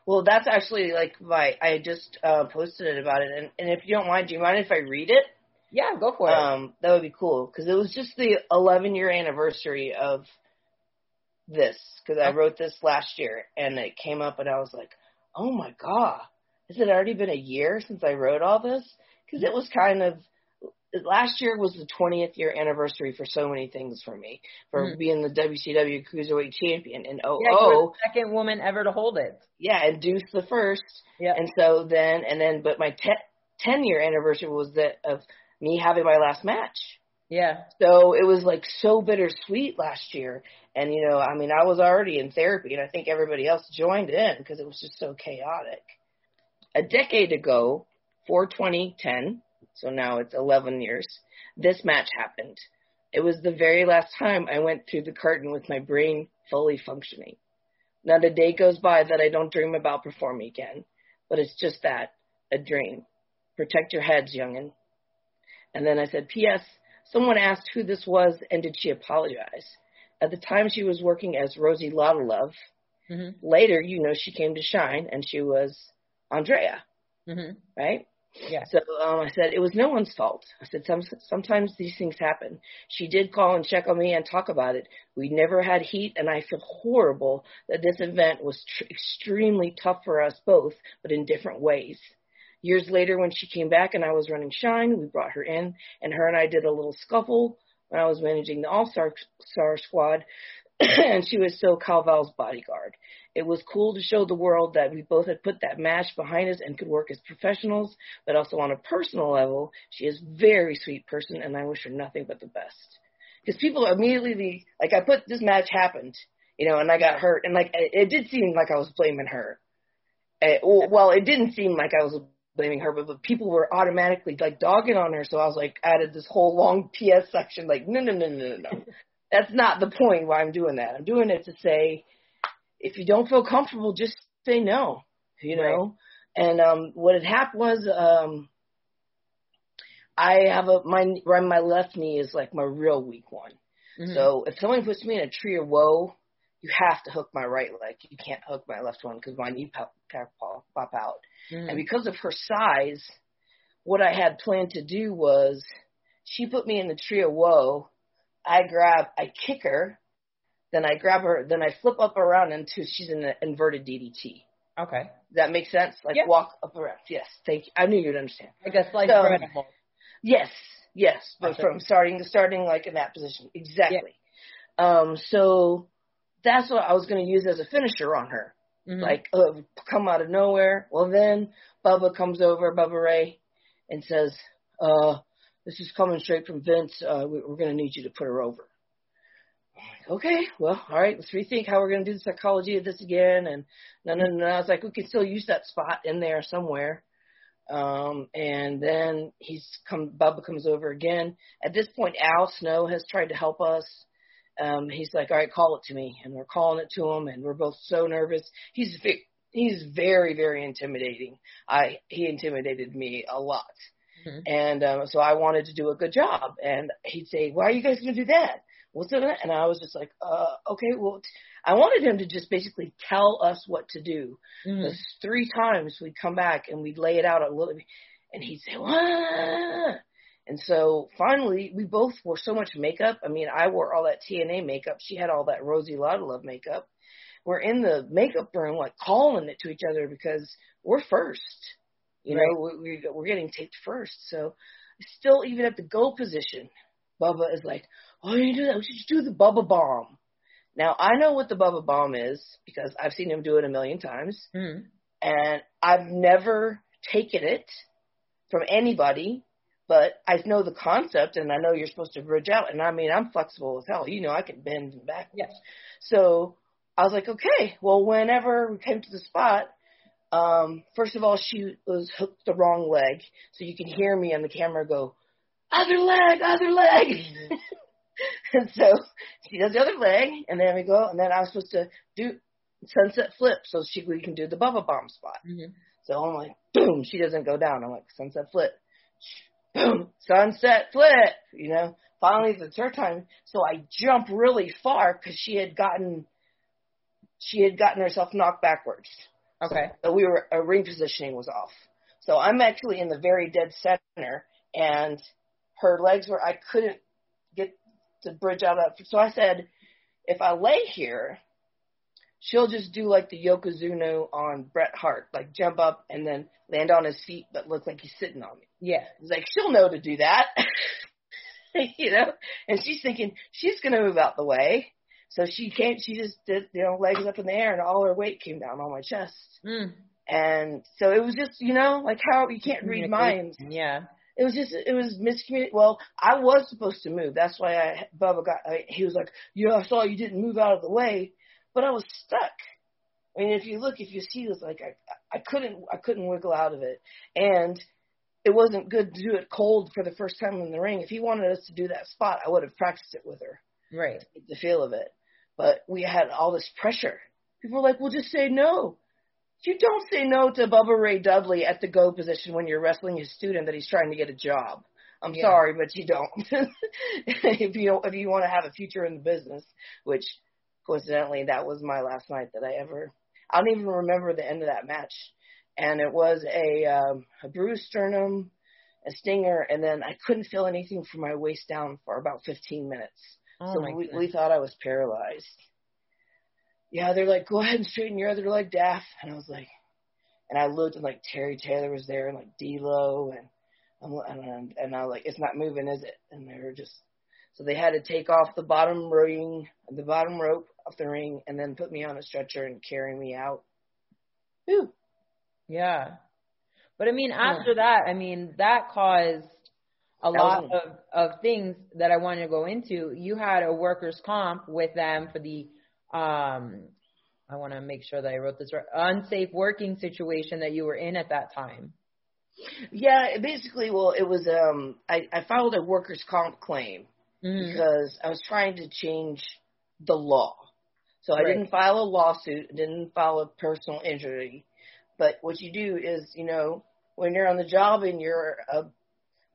Well, that's actually like my. I just uh, posted it about it, and, and if you don't mind, do you mind if I read it? Yeah, go for it. Um, that would be cool because it was just the 11 year anniversary of this because I wrote this last year and it came up and I was like, oh my god, has it already been a year since I wrote all this? Because it was kind of last year was the 20th year anniversary for so many things for me for Mhm. being the WCW Cruiserweight Champion and oh yeah, oh second woman ever to hold it. yeah and Deuce the first Yeah. and so then, and then, but my te- 10 year anniversary was that of me having my last match. yeah. So it was like so bittersweet last year. And, you know, I mean, I was already in therapy and I think everybody else joined in because it was just so chaotic. A decade ago, 42010, so now it's 11 years, this match happened. It was the very last time I went through the curtain with my brain fully functioning. Not a day goes by that I don't dream about performing again, but it's just that, a dream. Protect your heads, youngin'. And then I said, P.S. Someone asked who this was and did she apologize? At the time she was working as Rosie Love. Mm-hmm. Later, you know, she came to shine and she was Andrea, mm-hmm. right? Yeah. So um, I said it was no one's fault. I said some, sometimes these things happen. She did call and check on me and talk about it. We never had heat, and I feel horrible that this event was tr- extremely tough for us both, but in different ways. Years later, when she came back and I was running Shine, we brought her in, and her and I did a little scuffle when I was managing the All Star squad, and <coughs> she was still Calval's bodyguard. It was cool to show the world that we both had put that match behind us and could work as professionals, but also on a personal level, she is a very sweet person and I wish her nothing but the best. Because people immediately, like I put, this match happened, you know, and I got hurt and like, it, it did seem like I was blaming her. Eh, it, well, it didn't seem like I was blaming her, but, but people were automatically like dogging on her. So I was like, added this whole long PS section, like, no, no, no, no, no, no. That's not the point why I'm doing that. I'm doing it to say, if you don't feel comfortable, just say no, you know? Right. And, um, what had happened was, um, I have a, my, right, my left knee is like my real weak one. Mm-hmm. So if someone puts me in a tree of woe, you have to hook my right leg. You can't hook my left one because my knee pop, pop, pop out. Mm-hmm. And because of her size, what I had planned to do was she put me in the tree of woe. I grab, I kick her, then I grab her, then I flip up around until she's in the inverted DDT. Okay. Does that make sense? Like yep. walk up around. Yes, thank you. I knew you'd understand. Like a slight so, Yes, yes, but from starting to starting like in that position. Exactly. Um, so that's what I was going to use as a finisher on her. Mm-hmm. Like, uh, come out of nowhere. Well, then Bubba comes over, Bubba Ray, and says, uh, this is coming straight from Vince. Uh, we're going to need you to put her over okay, well, all right, let's rethink how we're going to do the psychology of this again. And no, no, no, I was like, we can still use that spot in there somewhere. Um, and then he's come, Bubba comes over again. At this point, Al Snow has tried to help us. Um, he's like, all right, call it to me. And we're calling it to him and we're both so nervous. He's, he's very, very intimidating. I, he intimidated me a lot. Mm-hmm. And um, so I wanted to do a good job. And he'd say, "Why are you guys going to do that?" what's it? And I was just like, uh, okay, well, I wanted him to just basically tell us what to do. Mm-hmm. Three times we'd come back and we'd lay it out a little bit, and he'd say, what? And so finally, we both wore so much makeup. I mean, I wore all that TNA makeup. She had all that Rosie Love makeup. We're in the makeup room, like calling it to each other because we're first. You right. know, we, we, we're getting taped first. So still, even at the go position, Bubba is like, "Oh, you do that? We should just do the Bubba Bomb." Now I know what the Bubba Bomb is because I've seen him do it a million times, mm. and I've never taken it from anybody. But I know the concept, and I know you're supposed to bridge out. And I mean, I'm flexible as hell. You know, I can bend and back. Yes. So I was like, okay. Well, whenever we came to the spot, um, first of all, she was hooked the wrong leg, so you can hear me on the camera go, other leg, other leg. Mm-hmm. and <laughs> so she does the other leg, and then we go, and then I was supposed to do sunset flip so she we can do the bubba bomb spot. Mm-hmm. So I'm like, boom, she doesn't go down. I'm like, sunset flip, boom, sunset flip. You know, finally it's her time. So I jump really far because she had gotten, she had gotten herself knocked backwards. Okay. So we were, a ring positioning was off. So I'm actually in the very dead center, and her legs were I couldn't get to bridge out of. So I said, if I lay here, she'll just do like the Yokozuna on Bret Hart, like jump up and then land on his feet, but look like he's sitting on me. Yeah, he's like she'll know to do that, <laughs> you know. And she's thinking she's gonna move out the way, so she can't. She just did, you know, legs up in the air, and all her weight came down on my chest. Mm. And so it was just, you know, like how you can't read minds. Yeah. It was just it was miscommunication. Well, I was supposed to move. That's why I Bubba got. I, he was like, "Yeah, I saw you didn't move out of the way," but I was stuck. I mean, if you look, if you see this, like I I couldn't I couldn't wiggle out of it, and it wasn't good to do it cold for the first time in the ring. If he wanted us to do that spot, I would have practiced it with her. Right. The feel of it. But we had all this pressure. People were like, well, just say no. You don't say no to Bubba Ray Dudley at the go position when you're wrestling his student that he's trying to get a job. I'm Yeah. sorry, but you don't. <laughs> if you if you want to have a future in the business, which coincidentally that was my last night that I ever. I don't even remember the end of that match, and it was a um, a bruised sternum, a stinger, and then I couldn't feel anything from my waist down for about 15 minutes. Oh so we, we thought I was paralyzed. Yeah, they're like, go ahead and straighten your other leg, Daff. And I was like, and I looked and like Terry Taylor was there and like D'Lo and I'm and, and I was like, it's not moving, is it? And they were just so they had to take off the bottom ring, the bottom rope off the ring, and then put me on a stretcher and carry me out. Whew. Yeah. But I mean, after that, I mean, that caused a lot of, of things that I wanted to go into. You had a workers' comp with them for the, um, I want to make sure that I wrote this right, unsafe working situation that you were in at that time. Yeah, basically, well, it was um, I, I filed a workers' comp claim Mhm. because I was trying to change the law. So I didn't file a lawsuit, didn't file a personal injury. But what you do is, you know, when you're on the job and you're a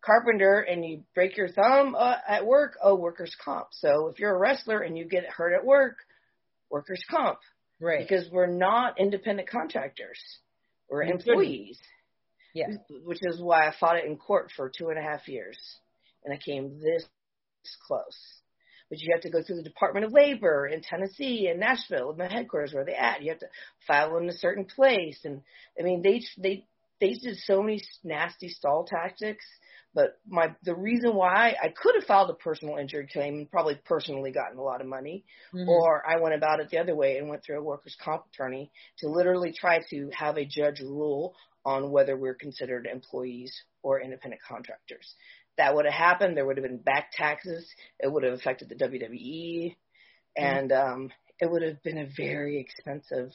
carpenter and you break your thumb uh, at work, oh, workers' comp. So if you're a wrestler and you get hurt at work, workers' comp. Right. Because we're not independent contractors. We're You employees. Yeah. Which is why I fought it in court for two and a half years. And I came this close. But you have to go through the Department of Labor in Tennessee and Nashville, my headquarters where they at. You have to file in a certain place, and I mean they they they did so many nasty stall tactics. But my the reason why I could have filed a personal injury claim and probably personally gotten a lot of money, Mhm. or I went about it the other way and went through a workers' comp attorney to literally try to have a judge rule on whether we're considered employees or independent contractors. That would have happened. There would have been back taxes. It would have affected the WWE, and um, it would have been a very expensive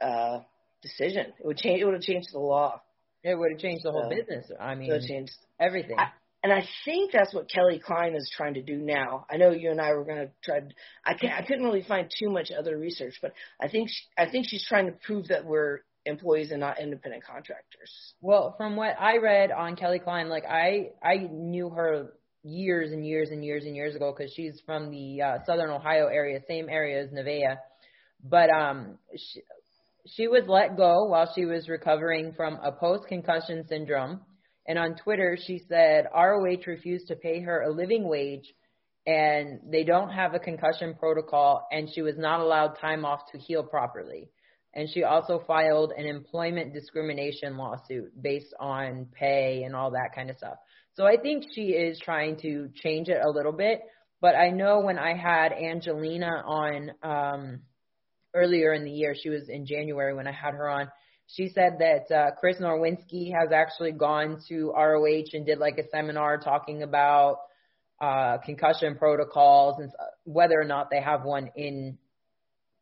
uh, decision. It would change. It would have changed the law. It would have changed the whole So- business. I It mean, changed everything. I- and I think that's what Kelly Klein is trying to do now. I know you and I were going to try. I can't, I couldn't really find too much other research, but I think she, I think she's trying to prove that we're employees and not independent contractors. Well, from what I read on Kelly Klein, like I I knew her years and years and years and years ago because she's from the uh, Southern Ohio area, same area as Nevaeh. But um, she, she was let go while she was recovering from a post concussion syndrome. And on Twitter, she said ROH refused to pay her a living wage, and they don't have a concussion protocol, and she was not allowed time off to heal properly and she also filed an employment discrimination lawsuit based on pay and all that kind of stuff. So I think she is trying to change it a little bit, but I know when I had Angelina on um earlier in the year, she was in January when I had her on. She said that uh, Chris Nowinski has actually gone to ROH and did like a seminar talking about uh, concussion protocols and whether or not they have one in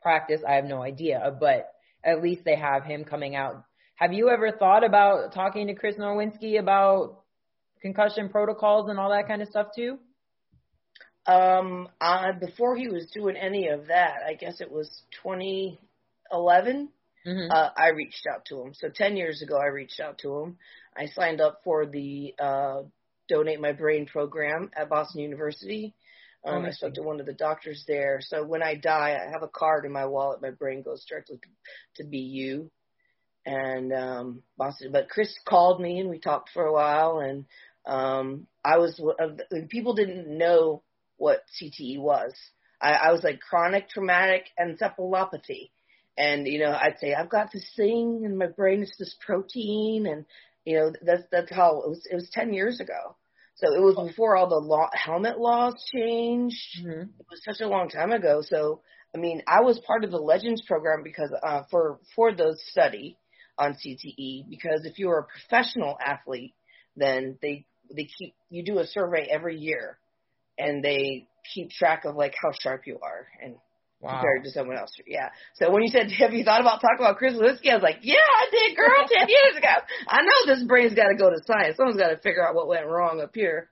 practice. I have no idea, but at least they have him coming out. Have you ever thought about talking to Chris Nowinski about concussion protocols and all that kind of stuff too? Um, uh, before he was doing any of that, I guess it was 2011. Mm-hmm. uh, I reached out to him. So 10 years ago, I reached out to him. I signed up for the uh, Donate My Brain program at Boston University. Um, I Amazing. spoke to one of the doctors there. So when I die, I have a card in my wallet. My brain goes directly to, to BU. And um, Boston, but Chris called me and we talked for a while. And um, I was, and people didn't know what CTE was. I, I was like chronic traumatic encephalopathy and you know I'd say I've got this thing in my brain. It's this protein, and you know that's that's how it was. It was ten years ago, so it was before all the law, helmet laws changed. Mm-hmm. It was such a long time ago. So I mean, I was part of the Legends program because uh, for for the study on CTE because if you're a professional athlete, then they they keep you do a survey every year, and they keep track of like how sharp you are and Wow. compared to someone else. Yeah. So when you said, "Have you thought about talking about Chris Lewinsky?" I was like, "Yeah, I did, girl, ten years ago." I know this brain's got to go to science. Someone's got to figure out what went wrong up here.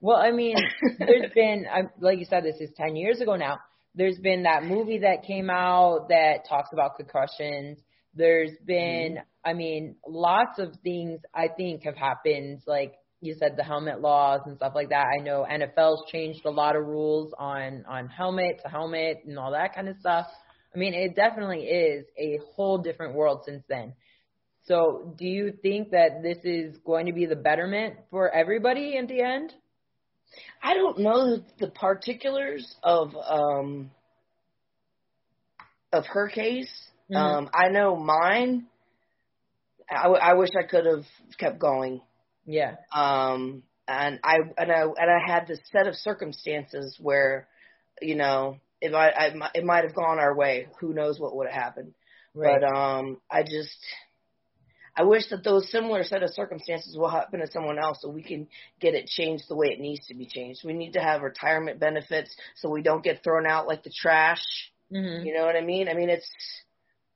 Well, I mean, <laughs> there's been, I'm, like you said, this is 10 years ago now. There's been that movie that came out that talks about concussions. There's been, mm-hmm. I mean, lots of things I think have happened, like you said, the helmet laws and stuff like that. I know NFL's changed a lot of rules on, on helmet to helmet and all that kind of stuff. I mean, it definitely is a whole different world since then. So, do you think that this is going to be the betterment for everybody in the end? I don't know the, particulars of um of her case. Mhm. Um, I know mine. I, w- I wish I could have kept going. Yeah. Um, and I and I and I had this set of circumstances where, you know, it might I, it might have gone our way. Who knows what would have happened? Right. But um, I just I wish that those similar set of circumstances will happen to someone else so we can get it changed the way it needs to be changed. We need to have retirement benefits so we don't get thrown out like the trash. hmm You know what I mean? I mean it's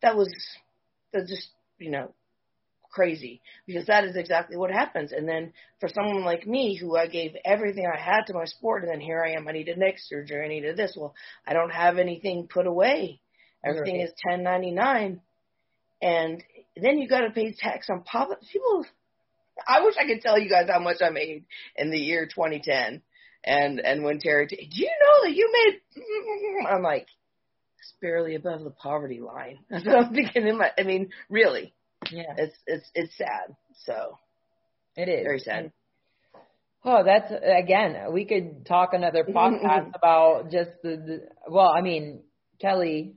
that was that's just you know crazy because that is exactly what happens. And then for someone like me who I gave everything I had to my sport and then here I am, I needed neck surgery, I needed this. Well, I don't have anything put away. Everything Right. is ten ninety nine. And then you gotta pay tax on pop people I wish I could tell you guys how much I made in the year twenty ten. And and when Terry, t- do you know that you made? <laughs> I'm like, it's barely above the poverty line. That's <laughs> what I'm thinking in my. I mean, really, Yeah, it's it's it's sad. So it is. very sad. Oh, that's again. We could talk another <laughs> podcast about just the, the. Well, I mean, Kelly,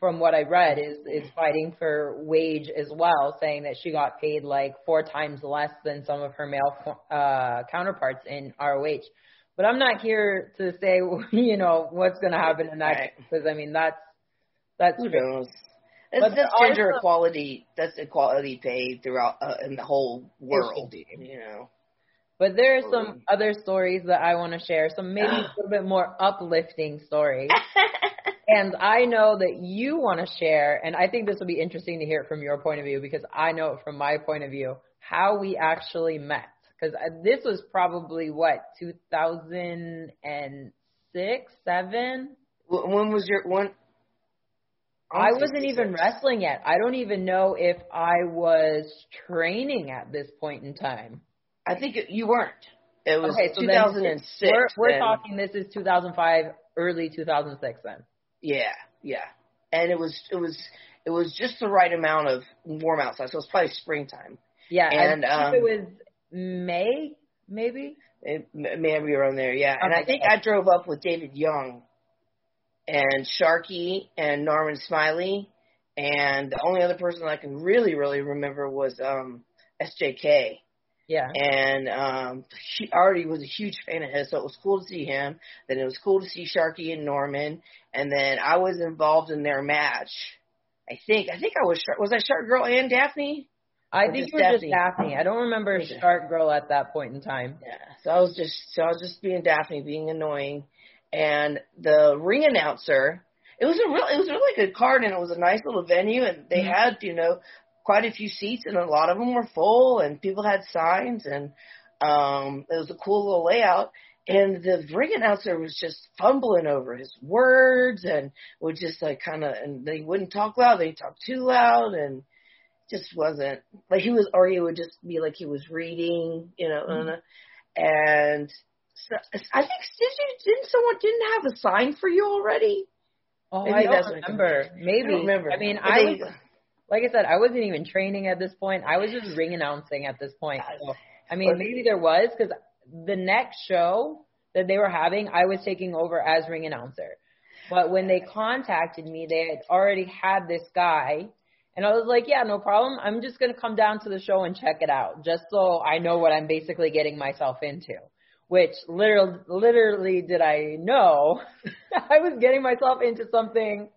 from what I read, is is fighting for wage as well, saying that she got paid like four times less than some of her male uh, counterparts in ROH. But I'm not here to say, <laughs> you know, what's going to happen in that Right. because I mean that's that's Who knows? It's, But that's gender also- equality. That's equality paid throughout uh, in the whole world. You know. But there are some other stories that I want to share, some maybe a little bit more uplifting stories. <laughs> and I know that you want to share, and I think this will be interesting to hear it from your point of view because I know it from my point of view how we actually met. Because this was probably what 2006, seven. When was your when? I wasn't even wrestling yet. I don't even know if I was training at this point in time. I think it, you weren't. It was Okay, so then 2006. We're, we're talking. This is 2005, early 2006. Then. Yeah, yeah. And it was it was it was just the right amount of warm outside, so it was probably springtime. Yeah, And, I um, it was May, maybe. It, m- maybe around there, yeah. And I think I drove up with David Young and Sharky and Norman Smiley, and the only other person I can really really remember was um SJK. Yeah. and um he already was a huge fan of his, so it was cool to see him. Then it was cool to see Sharky and Norman, and then I was involved in their match. I think I think I was Shark- was I Shark Girl and Daffney? I Or think you were Daffney? just Daffney. I don't remember Okay. Shark Girl at that point in time. Yeah, so I was just so I was just being Daffney, being annoying, and the ring announcer. It was a real it was a really good card, and it was a nice little venue, and they Mhm. had you know quite a few seats, and a lot of them were full, and people had signs, and um it was a cool little layout. And the ring announcer was just fumbling over his words and would just like kind of, and they wouldn't talk loud. They talked too loud and just wasn't like he was, or he would just be like he was reading, you know, Mhm. and so, I think did you didn't someone didn't have a sign for you already? Oh, Maybe I don't remember. Maybe. I don't remember. I mean, But I was like I said, I wasn't even training at this point. I was just ring announcing at this point. So, I mean, maybe there was because the next show that they were having, I was taking over as ring announcer. But when they contacted me, they had already had this guy, and I was like, "Yeah, no problem. I'm just gonna come down to the show and check it out, just so I know what I'm basically getting myself into." Which literally, literally, did I know <laughs> I was getting myself into something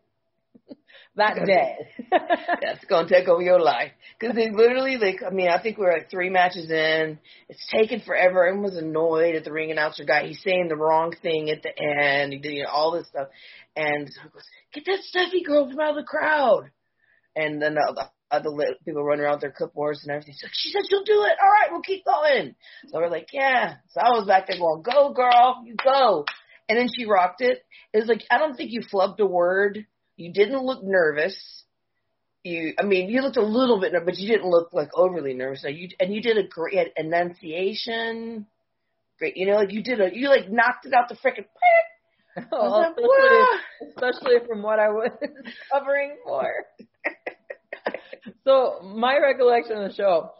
<laughs> that day. <laughs> That's gonna take over your life because they literally like I mean I think we're like three matches in. It's taken forever. Everyone was annoyed at the ring announcer guy. He's saying the wrong thing at the end. He did you know, all this stuff, and so he goes, get that stuffy girl from out of the crowd. And then the, the other people running around with their clipboards and everything. She's like, she said she'll do it. All right, we'll keep going. So we're like, yeah. So I was back there going, go girl, you go. And then she rocked it. It was like, I don't think you flubbed a word. You didn't look nervous. You, I mean, you looked a little bit, nervous, but you didn't look like overly nervous. You, and you did a great enunciation. Great, you know, like you did a, you like knocked it out the frickin' Oh, <laughs> especially, especially from what I was <laughs> covering for. <laughs> so my recollection of the show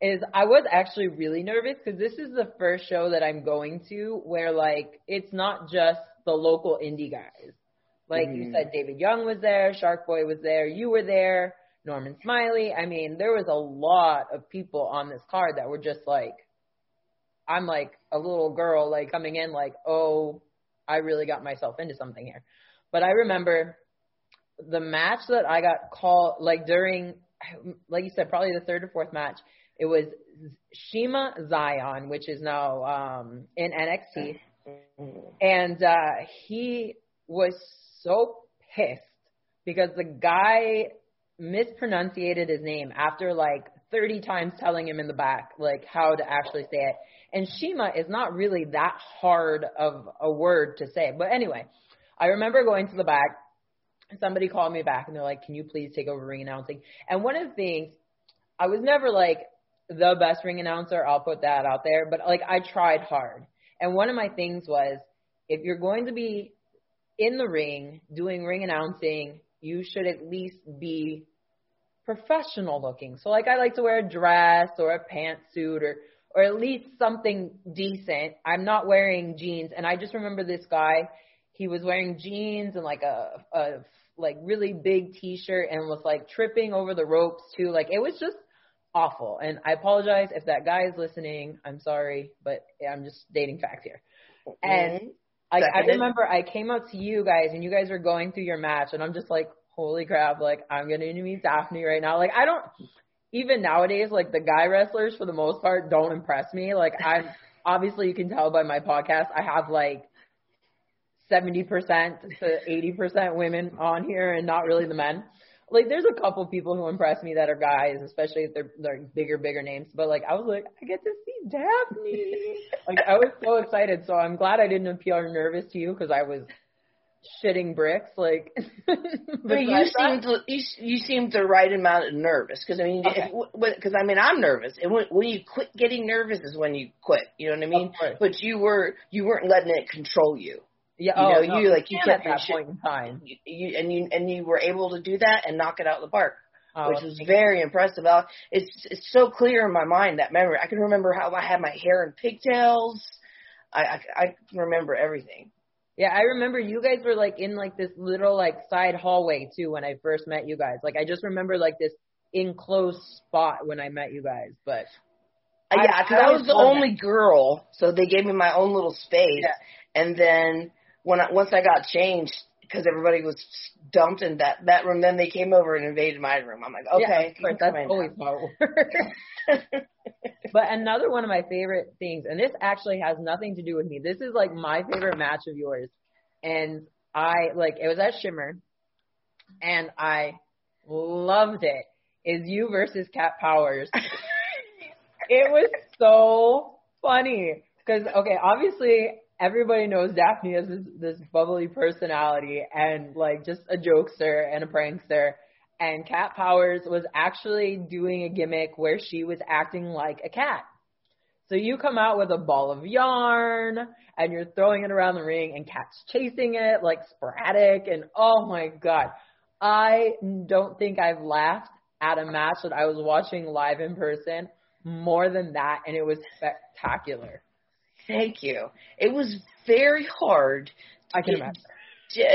is I was actually really nervous because this is the first show that I'm going to where like it's not just the local indie guys. Like mm-hmm. you said, David Young was there, Shark Boy was there, you were there, Norman Smiley. I mean, there was a lot of people on this card that were just like, I'm like a little girl, like coming in, like, oh, I really got myself into something here. But I remember the match that I got called, like during, like you said, probably the third or fourth match. It was Shima Zion, which is now um, in NXT, and uh, he was so pissed because the guy mispronunciated his name after like 30 times telling him in the back like how to actually say it. And Shima is not really that hard of a word to say. But anyway, I remember going to the back. Somebody called me back and they're like, "Can you please take over ring announcing?" And one of the things, I was never like the best ring announcer. I'll put that out there, but like I tried hard. And one of my things was, if you're going to be in the ring doing ring announcing, you should at least be professional looking. So like I like to wear a dress or a pantsuit or or at least something decent. I'm not wearing jeans. And I just remember this guy, he was wearing jeans and like a, a like really big t-shirt and was like tripping over the ropes too. Like it was just awful. And I apologize if that guy is listening. I'm sorry, but I'm just dating facts here. And I, I remember I came up to you guys and you guys were going through your match and I'm just like, holy crap, like I'm gonna meet Daffney right now. Like I don't even nowadays, like the guy wrestlers for the most part don't impress me. Like I'm obviously you can tell by my podcast, I have like seventy percent to eighty percent women on here and not really the men. Like there's a couple people who impress me that are guys, especially if they're they're bigger, bigger names. But like I was like, I get to see Daffney. like I was so excited. So I'm glad I didn't appear nervous to you because I was shitting bricks. Like, <laughs> but you seemed you, you seemed the right amount of nervous because I mean, because okay. I mean, I'm nervous, and when, when you quit getting nervous is when you quit. You know what I mean? But you were you weren't letting it control you. Yeah, you oh, know, no, you like you kept at that point in time. You, you, and you and you were able to do that and knock it out of the park. Oh, which was very impressive. I, It's it's so clear in my mind that memory. I can remember how I had my hair in pigtails. I I, I can remember everything. Yeah, I remember you guys were like in like this little like side hallway too when I first met you guys. Like I just remember like this enclosed spot when I met you guys, but uh, yeah, because I, I, was the only that. girl, so they gave me my own little space. Yeah. And then when I, once I got changed, because everybody was dumped in that that room, then they came over and invaded my room. I'm like, okay, yeah, that's always how it works. but another one of my favorite things, and this actually has nothing to do with me. This is like my favorite match of yours, and I like it was at Shimmer, and I loved it. Is you versus Cat Powers. <laughs> it was so funny because okay, obviously everybody knows Daffney as this, this bubbly personality and like just a jokester and a prankster. And Cat Powers was actually doing a gimmick where she was acting like a cat. So you come out with a ball of yarn and you're throwing it around the ring and Cat's chasing it like sporadic and oh my god. I don't think I've laughed at a match that I was watching live in person more than that and it was spectacular. Thank you. It was very hard. I can imagine.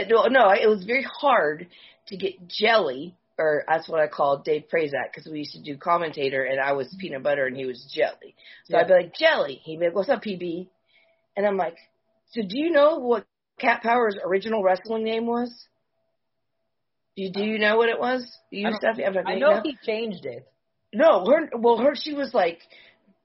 No, no, it was very hard to get jelly, or that's what I called Dave Prazak, because we used to do commentator, and I was peanut butter and he was jelly. So yeah. I'd be like, jelly. He'd be like, what's up, PB? And I'm like, so do you know what Cat Power's original wrestling name was? Do you, do you know what it was? You stuff? I know he changed it. No, her. Well, her. She was like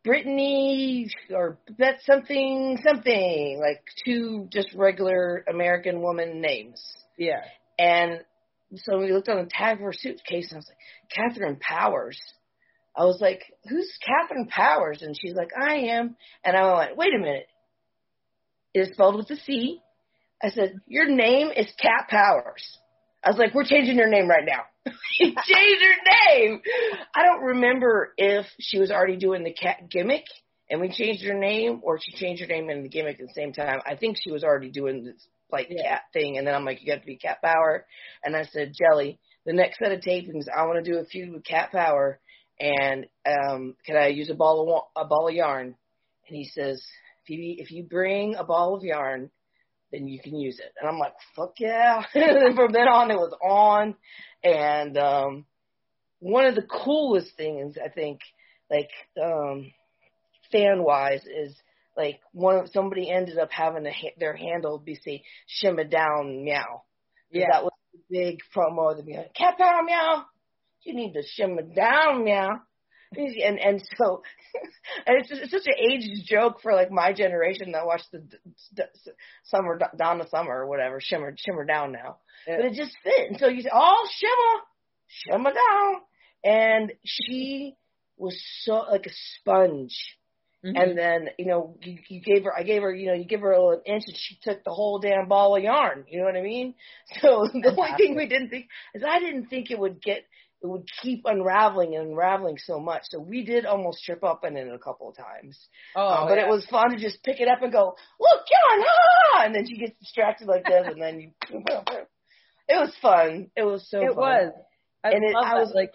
Brittany or that's something something like two just regular American woman names. Yeah. And so we looked on the tag of her suitcase and I was like, Catherine Powers. I was like, who's Catherine Powers? And she's like, I am. And I went, wait a minute. It is spelled with a C. I said, your name is Cat Powers. I was like, we're changing your name right now. <laughs> changed her name. I don't remember if she was already doing the cat gimmick and we changed her name or she changed her name and the gimmick at the same time. I think she was already doing this like Yeah. cat thing and then I'm like, you got to be Cat Power. And I said, Jelly, the next set of tapings, I want to do a feud with Cat Power and um, can I use a ball of a ball of yarn? And he says, if you if you bring a ball of yarn, then you can use it. And I'm like, fuck yeah. <laughs> and from then on, it was on. And um, one of the coolest things I think, like um, fan wise, is like one of somebody ended up having a, ha- their handle be say shimmer down meow. Yeah. That was the big promo of the meow. Cat power meow. You need to shimmer down meow. And and so <laughs> and it's, just, it's such an aged joke for like my generation that watched the d- summer Donna Summer or whatever shimmer shimmer down now, but it just fit. And so you say, "Oh, shimmer, shimmer down," and she was so like a sponge. Mhm. And then, you know, you, you gave her, I gave her, you know, you give her a little inch and she took the whole damn ball of yarn. You know what I mean? <laughs> So the only thing we didn't think is I didn't think it would get, it would keep unraveling and unraveling so much. So we did almost trip up in it a couple of times. oh, Uh, but yeah. it was fun to just pick it up and go, look, yarn, ha! And then she gets distracted like this and then you, <laughs> it was fun. It was so it fun. was. I And it- I that. was- like,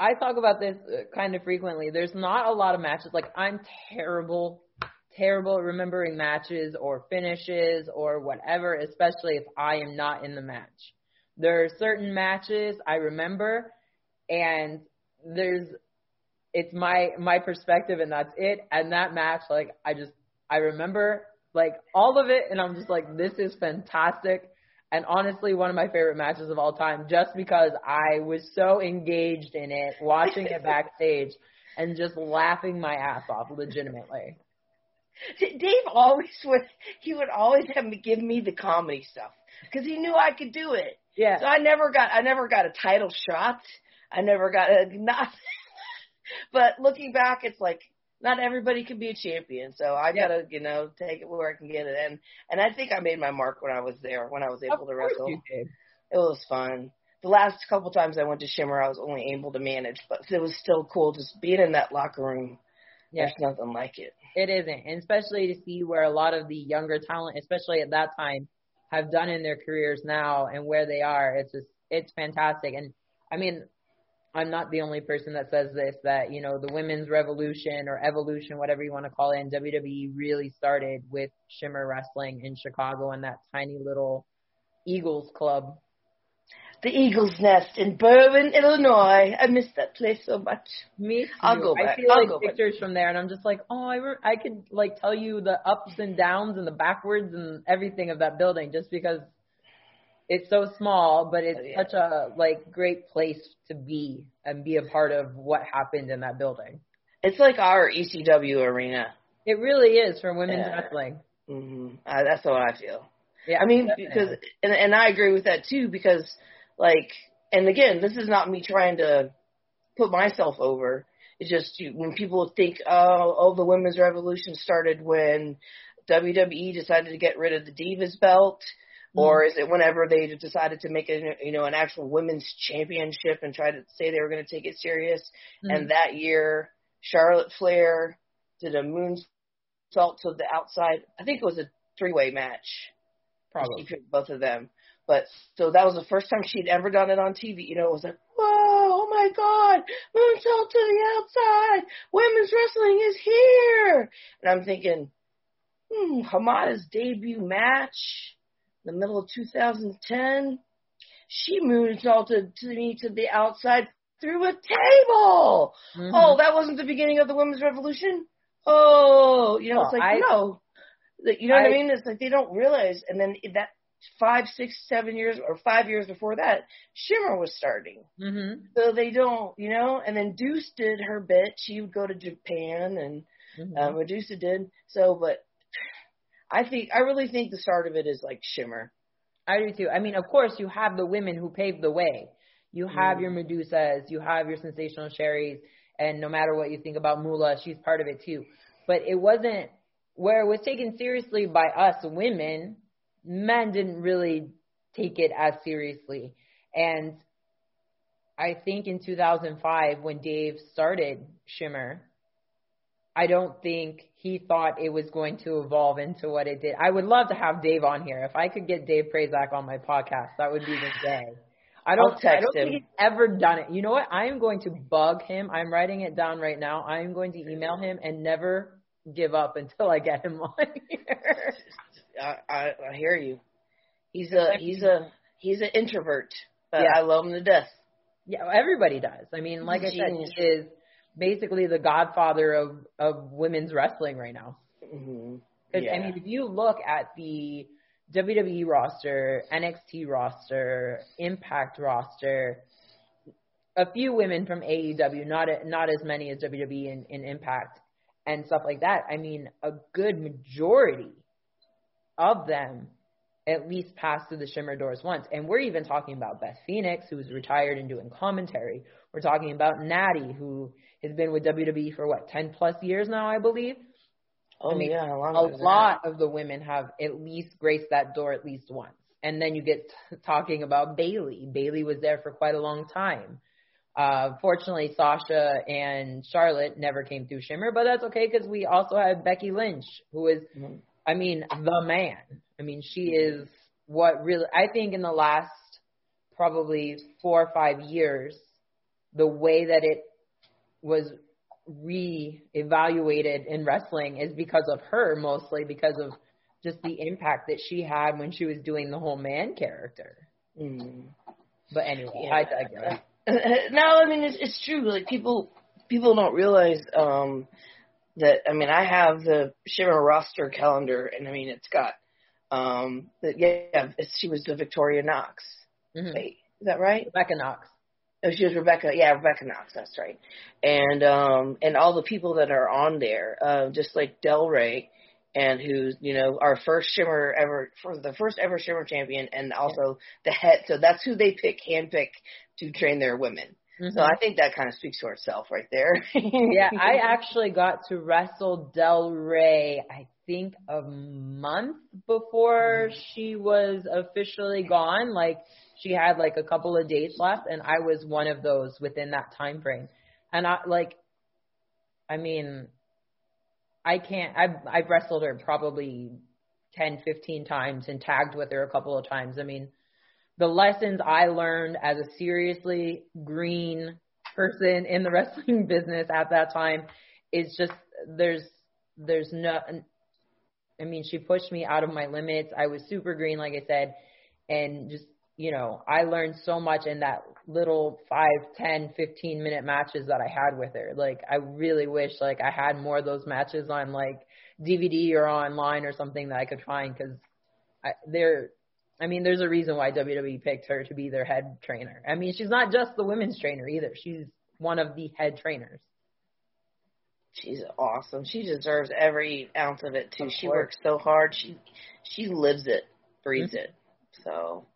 I talk about this uh, kind of frequently. There's not a lot of matches. Like, I'm terrible, terrible at remembering matches or finishes or whatever, especially if I am not in the match. There are certain matches I remember, and there's, it's my my perspective, and that's it. And that match, like, I just I remember like all of it, and I'm just like, this is fantastic and honestly one of my favorite matches of all time just because I was so engaged in it, watching it <laughs> backstage and just laughing my ass off legitimately. Dave always would, he would always have me give me the comedy stuff because he knew I could do it. Yeah. So I never got, I never got a title shot. I never got a, not, <laughs> but looking back, it's like, not everybody can be a champion, so I Yeah. gotta, you know, take it where I can get it. And and I think I made my mark when I was there, when I was able Of to wrestle. you did. It was fun. The last couple times I went to Shimmer, I was only able to manage, but it was still cool just being in that locker room. Yeah. There's nothing like it. It isn't, and especially to see where a lot of the younger talent, especially at that time, have done in their careers now and where they are. It's just it's fantastic. And I mean, I'm not the only person that says this. That you know, the women's revolution or evolution, whatever you want to call it, in WWE really started with Shimmer Wrestling in Chicago and that tiny little Eagles club. The Eagle's Nest in Berwyn, Illinois. I miss that place so much. Me too. I'll go I back. see I'll like go back. pictures from there, and I'm just like, oh, I re- I could like tell you the ups and downs and the backwards and everything of that building, just because it's so small, but it's Oh, yeah. such a like great place to be and be a part of what happened in that building. It's like our ECW arena. It really is for women's Yeah. wrestling. hmm Uh, that's what I feel. Yeah, I mean, definitely. because and and I agree with that too because like and again, this is not me trying to put myself over. It's just you, when people think, oh, oh, the women's revolution started when WWE decided to get rid of the Divas belt, or is it whenever they decided to make a you know an actual women's championship and try to say they were going to take it serious? Mhm. And that year, Charlotte Flair did a moonsault to the outside. I think it was a three-way match. probably. Both of them. But so that was the first time she'd ever done it on TV. You know, it was like, whoa, oh my God, moonsault to the outside. Women's wrestling is here. And I'm thinking, hmm, Hamada's debut match, in the middle of 2010, she moonsaulted to me to the outside through a table. Mhm. Oh, that wasn't the beginning of the women's revolution. Oh, you know, it's like I- no, you know what I I- mean? It's like they don't realize. And then that five, six, seven years or five years before that, Shimmer was starting. Mhm. So they don't, you know. And then Deuce did her bit. She would go to Japan, and Mhm. um, Madusa did. So, but I think I really think the start of it is like Shimmer. I do too. I mean, of course, you have the women who paved the way. You have Mm. your Madusas, you have your sensational Sherris, and no matter what you think about Moolah, she's part of it too. But it wasn't where it was taken seriously by us women. Men didn't really take it as seriously, and I think in 2005 when Dave started Shimmer, I don't think he thought it was going to evolve into what it did. I would love to have Dave on here. If I could get Dave Prazak on my podcast, that would be the day. I don't, I'll text I don't him. think he's ever done it. You know what? I am going to bug him. I'm writing it down right now. I am going to email him and never give up until I get him on <laughs> here. I, I, I hear you. He's a he's a he's an introvert, but Yeah. I love him to death. Yeah, everybody does. I mean, like I said, he is basically the godfather of of women's wrestling right now. hmm 'Cause, Yeah. I mean, if you look at the WWE roster, NXT roster, Impact roster, a few women from AEW, not not as many as WWE and, and Impact and stuff like that. I mean, a good majority of them at least passed through the Shimmer doors once. And we're even talking about Beth Phoenix, who's retired and doing commentary. We're talking about Natty, who has been with WWE for what, 10 plus years now, I believe oh I mean, yeah, a that? lot of the women have at least graced that door at least once. And then you get t- talking about Bayley. Bayley was there for quite a long time. Uh, fortunately, Sasha and Charlotte never came through Shimmer, but that's okay because we also have Becky Lynch, who is, Mhm. I mean, the man. I mean, she is what really, I think in the last probably four or five years, the way that it was re-evaluated in wrestling is because of her mostly because of just the impact that she had when she was doing the whole man character. Mhm. But anyway, Yeah. I digress. <laughs> no, I mean it's it's true. Like people people don't realize um that I mean I have the Shimmer roster calendar and I mean it's got um that yeah it's, she was the Victoria Knox. Mhm. Wait, is that right? Rebecca Knox. Oh, she was Rebecca. Yeah, Rebecca Knox. That's right. And um and all the people that are on there, uh, just like Del Rey, and who's you know our first Shimmer ever for the first ever Shimmer champion, and also the head. So that's who they pick, handpick to train their women. Mhm. So I think that kind of speaks for itself right there. <laughs> yeah, I actually got to wrestle Del Rey, I think a month before she was officially gone. Like she had like a couple of days left and I was one of those within that time frame. And I like I mean I can't I've I've wrestled her probably 10, 15 times and tagged with her a couple of times. I mean, the lessons I learned as a seriously green person in the <laughs> wrestling business at that time is just there's there's no I mean she pushed me out of my limits. I was super green like I said and just you know, I learned so much in that little five, ten, fifteen minute matches that I had with her. Like I really wish like I had more of those matches on like DVD or online or something that I could find cuz I, they're I mean, there's a reason why WWE picked her to be their head trainer. I mean, she's not just the women's trainer either. She's one of the head trainers. She's awesome. She deserves every ounce of it too. Of she works so hard. She she lives it, breathes Mm-hmm. it. So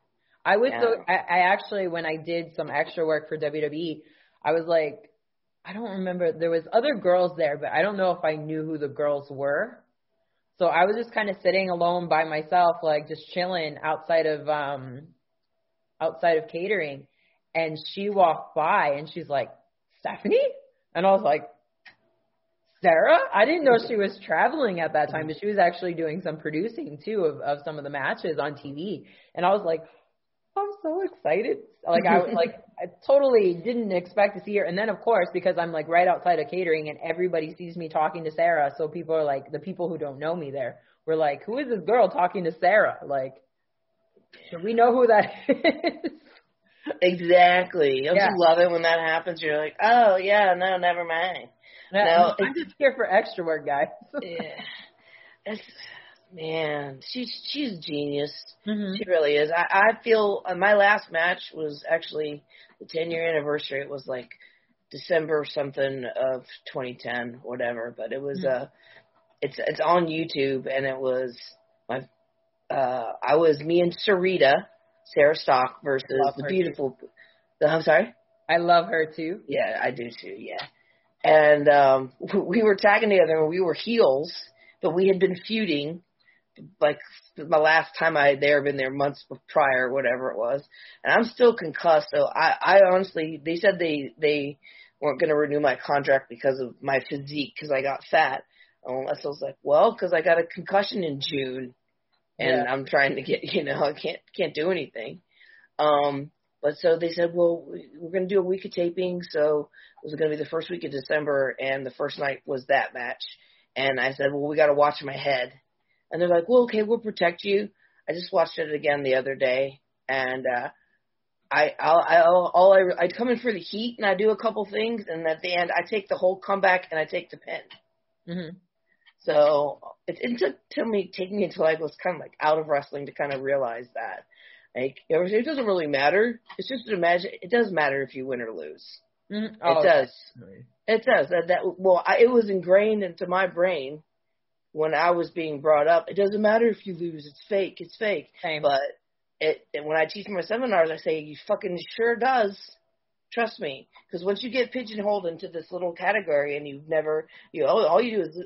I was so I, I actually when I did some extra work for WWE, I was like, I don't remember there was other girls there, but I don't know if I knew who the girls were. So I was just kind of sitting alone by myself, like just chilling outside of um outside of catering, and she walked by and she's like, Stephanie, and I was like, Sara? I didn't know she was traveling at that time, but she was actually doing some producing too of, of some of the matches on TV. And I was like, I'm so excited. Like I was <laughs> like I totally didn't expect to see her. And then of course, because I'm like right outside of catering and everybody sees me talking to Sara, so people are like the people who don't know me there were like, Who is this girl talking to Sara? Like should we know who that <laughs> is? exactly. Don't Yeah. you love it when that happens? You're like, oh yeah, no, never mind. No, I'm just here for extra work, guys. <laughs> yeah. That's, man, she's she's a genius. Mhm. She really is. I, I feel uh, my last match was actually the 10 year anniversary. It was like December something of 2010, whatever. But it was Mhm. uh, it's it's on YouTube and it was my uh, I was me and Sarita, Sarah Stock versus the beautiful. The, I'm sorry. I love her too. Yeah, I do too. Yeah, and um, <laughs> we were tagging together and we were heels, but we had been feuding. Like my last time I had there, been there months prior, whatever it was, and I'm still concussed. So I, I honestly, they said they they weren't going to renew my contract because of my physique because I got fat. Unless I was like, well, because I got a concussion in June, and Yeah. I'm trying to get, <laughs> you know, I can't can't do anything. Um, but so they said, well, we- we're going to do a week of taping, so it was going to be the first week of December, and the first night was that match. And I said, well, we got to watch my head. And they're like, well, okay, we'll protect you. I just watched it again the other day, and uh, I, I'll, I'll, all I, I'd come in for the heat, and I do a couple things, and at the end, I take the whole comeback and I take the pin. hmm So it, it took to me taking me until I was kind of like out of wrestling to kind of realize that. Like it, doesn't really matter. It's just an imagine. It does matter if you win or lose. hmm it does. It does. That, that well, I, it was ingrained into my brain when I was being brought up. It doesn't matter if you lose. It's fake. It's fake. Same. But it, it when I teach my seminars, I say you fucking sure does. Trust me, because once you get pigeonholed into this little category and you've never, you all, all you do is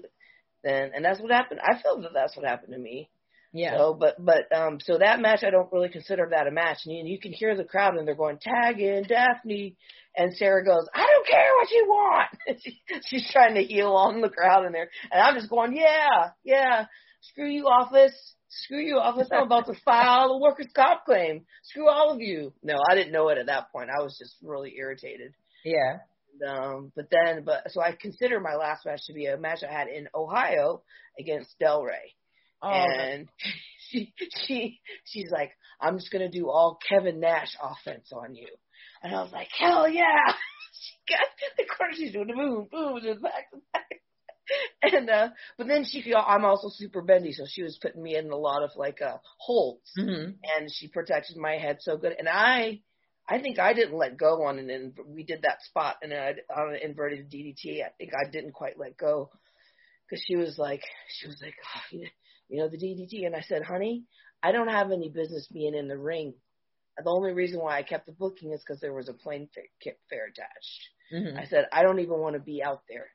then, and that's what happened. I feel that that's what happened to me. Yeah. So, but but um, so that match I don't really consider that a match. And you, you can hear the crowd and they're going tag in Daffney, and Sarah goes, I don't care what you want. <laughs> she, she's trying to heal on the crowd in there, and I'm just going, yeah, yeah, screw you office, screw you office. I'm about to <laughs> file a workers' comp claim. Screw all of you. No, I didn't know it at that point. I was just really irritated. yeah. Um, but then, but so I consider my last match to be a match I had in Ohio against Del Rey Oh, and <laughs> she she she's like, I'm just gonna do all Kevin Nash offense on you, and I was like, hell yeah! <laughs> she got the corner, she's doing the boom, boom, just back to back. <laughs> And uh, but then she, I'm also super bendy, so she was putting me in a lot of like uh holds, hmm and she protected my head so good. And I, I think I didn't let go on an. In, we did that spot and I, on an inverted DDT. I think I didn't quite let go because she was like, she was like, oh, you know, the DDT, and I said, honey, I don't have any business being in the ring. The only reason why I kept the booking is because there was a plane fare, fare attached. hmm I said, I don't even want to be out there.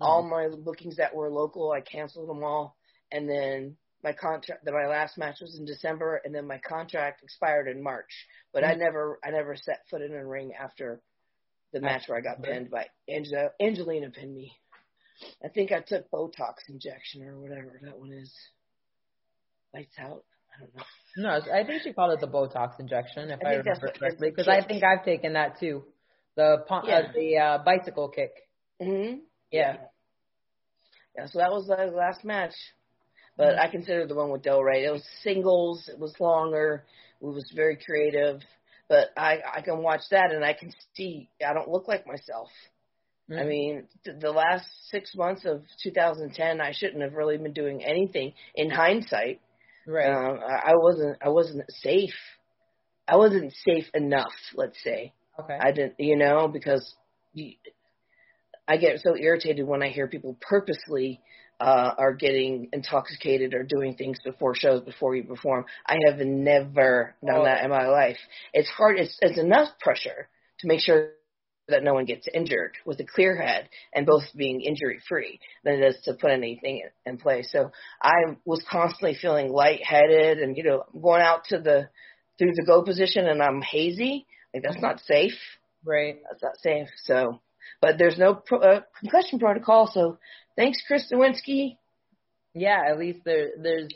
All my bookings that were local, I canceled them all, and then my contract. My last match was in December, and then my contract expired in March. But I Mhm. never, I never set foot in a ring after the match where I got pinned by Angela. Angelina pinned me. I think I took Botox injection or whatever that one is. Lights out. I don't know. No, I think she called it the Botox injection, if I I, remember correctly, because I think I've taken that too. The pon- Yeah. uh, the uh, bicycle kick. hmm Yeah. Yeah, so that was the last match. But I consider the one with Del Rey. It was singles. It was longer. It was very creative. But I I can watch that and I can see I don't look like myself. I Mhm. mean, th- the last six months of 2010, I shouldn't have really been doing anything. In hindsight, right. um, I I wasn't I wasn't safe. I wasn't safe enough. Let's say. okay. I didn't, you know, because you, I get so irritated when I hear people purposely uh, are getting intoxicated or doing things before shows before you perform. I have never done Oh. that in my life. It's hard. It's, it's enough pressure to make sure that no one gets injured with a clear head and both being injury free than it is to put anything in, in place. So I was constantly feeling lightheaded and, you know, going out to the, through the go position and I'm hazy. Like that's not safe. right. That's not safe. So, but there's no pro, uh, concussion protocol. So thanks, Chris Nowinski. Yeah, at least there there's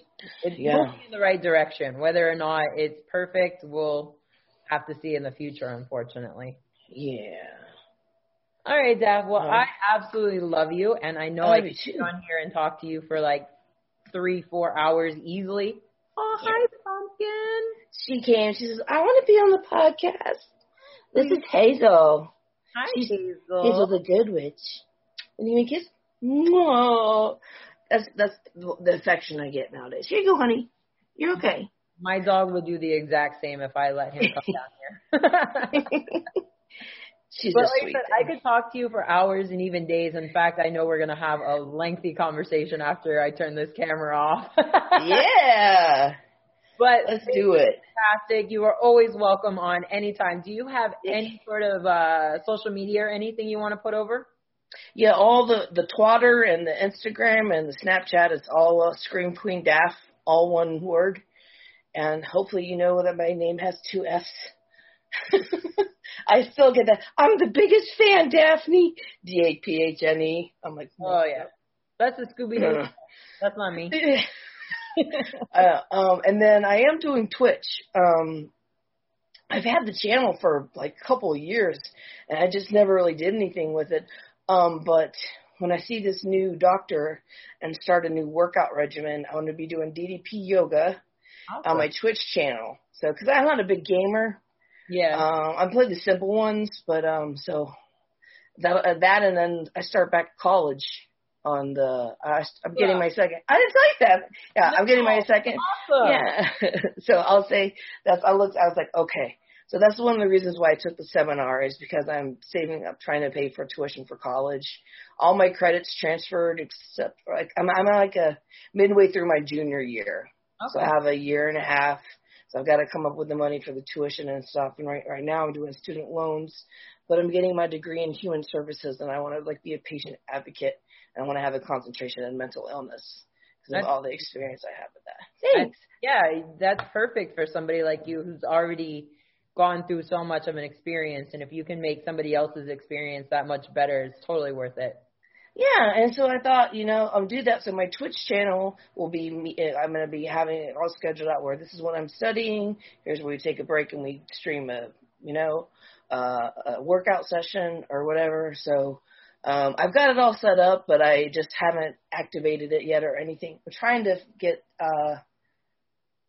it's Yeah. moving in the right direction. Whether or not it's perfect, we'll have to see in the future, unfortunately. Yeah. All right, Daph. Well, I absolutely love you, and I know I I love can you sit on here and talk to you for like three, four hours easily. Oh, hi, pumpkin. She came. She says, I want to be on the podcast. This is Hazel. Hi, She's- Hazel. Hazel the Good Witch. And you a kiss? No. That's that's the the affection I get nowadays. Here you go, honey. You're okay. My dog would do the exact same if I let him come <laughs> down here. <laughs> She's But a like I said, I could talk to you for hours and even days. In fact, I know we're gonna have a lengthy conversation after I turn this camera off. <laughs> yeah. But let's do it. Fantastic. You are always welcome on anytime. Do you have any sort of uh, social media or anything you want to put over? Yeah, all the the Twitter and the Instagram and the Snapchat is all uh, Scream Queen Daff, all one word. And hopefully you know that my name has two F's. <laughs> I still get that. I'm the biggest fan, Daphne. D A P H N E. I'm like, oh yeah, that's a Scooby Doo. that's not me. <laughs> uh, um, and then I am doing Twitch. Um, I've had the channel for like a couple of years, and I just never really did anything with it. Um, but when I see this new doctor and start a new workout regimen, I'm going to be doing DDP yoga on my Twitch channel. So, because I'm not a big gamer, yeah, um, I played the simple ones, but um, so that uh, that and then I start back college on the. Uh, I'm getting yeah. my second. I didn't like that. Yeah, no, I'm getting my second. Awesome. Yeah. <laughs> so I'll say that's. I looked. I was like, okay. So that's one of the reasons why I took the seminar is because I'm saving up, trying to pay for tuition for college. All my credits transferred except for like I'm I'm like a midway through my junior year. Okay. So I have a year and a half. So I've got to come up with the money for the tuition and stuff. And right right now I'm doing student loans, but I'm getting my degree in human services and I want to like be a patient advocate and I want to have a concentration in mental illness because of all the experience I have with that. Thanks. yeah, that's perfect for somebody like you who's already gone through so much of an experience and if you can make somebody else's experience that much better it's totally worth it yeah and so i thought you know i'll do that so my twitch channel will be me eh, i'm going to be having it all scheduled out where this is what i'm studying here's where we take a break and we stream a you know uh, a workout session or whatever so um, I've got it all set up, but I just haven't activated it yet or anything. I'm trying to get uh,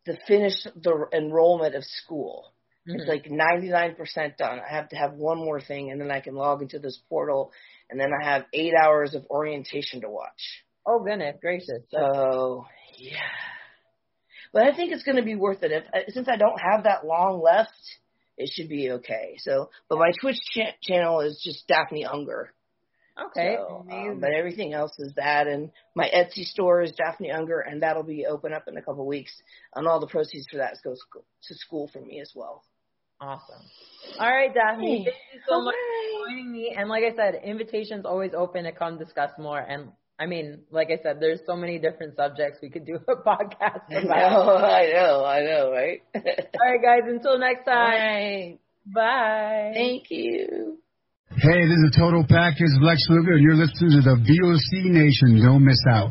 to finish the enrollment of school. Mm-hmm. It's like 99% done. I have to have one more thing, and then I can log into this portal, and then I have eight hours of orientation to watch. Oh goodness gracious! So yeah, but I think it's going to be worth it. If uh, since I don't have that long left, it should be okay. So, but my Twitch cha- channel is just Daffney Unger. Okay. So, um, but everything else is that, and my Etsy store is Daffney Unger, and that'll be open up in a couple of weeks. And all the proceeds for that goes to school for me as well. Awesome. All right, Daffney. Thank you so much for joining me. And like I said, invitations always open to come discuss more. And I mean, like I said, there's so many different subjects we could do a <laughs> podcast about. I know, I know, right? <laughs> All right, guys. Until next time. Right. Bye. Thank you. Hey, this is a Total Package Lex Luger, and you're listening to the VOC Nation. Don't miss out.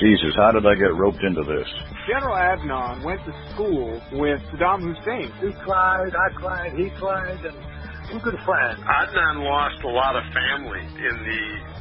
Jesus, how did I get roped into this? General Adnan went to school with Saddam Hussein. He cried, I cried, he cried, and we're good friends. Adnan lost a lot of family in the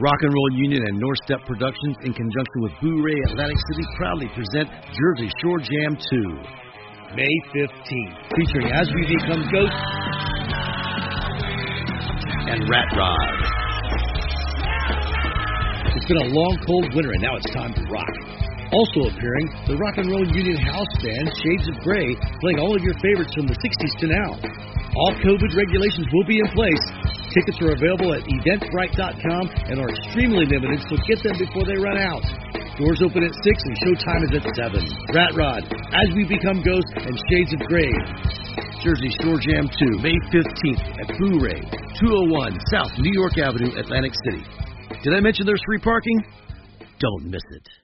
Rock and Roll Union and North Step Productions, in conjunction with Boo Ray Atlantic City, proudly present Jersey Shore Jam 2, May 15th, featuring As We Become Ghosts and Rat Rod. It's been a long, cold winter, and now it's time to rock. Also appearing, the Rock and Roll Union House Band, Shades of Grey, playing all of your favorites from the 60s to now. All COVID regulations will be in place. Tickets are available at eventbrite.com and are extremely limited, so get them before they run out. Doors open at 6 and showtime is at 7. Rat Rod, As We Become Ghosts, and Shades of Grey. Jersey Shore Jam 2, May 15th at Boo Ray, 201 South New York Avenue, Atlantic City. Did I mention there's free parking? Don't miss it.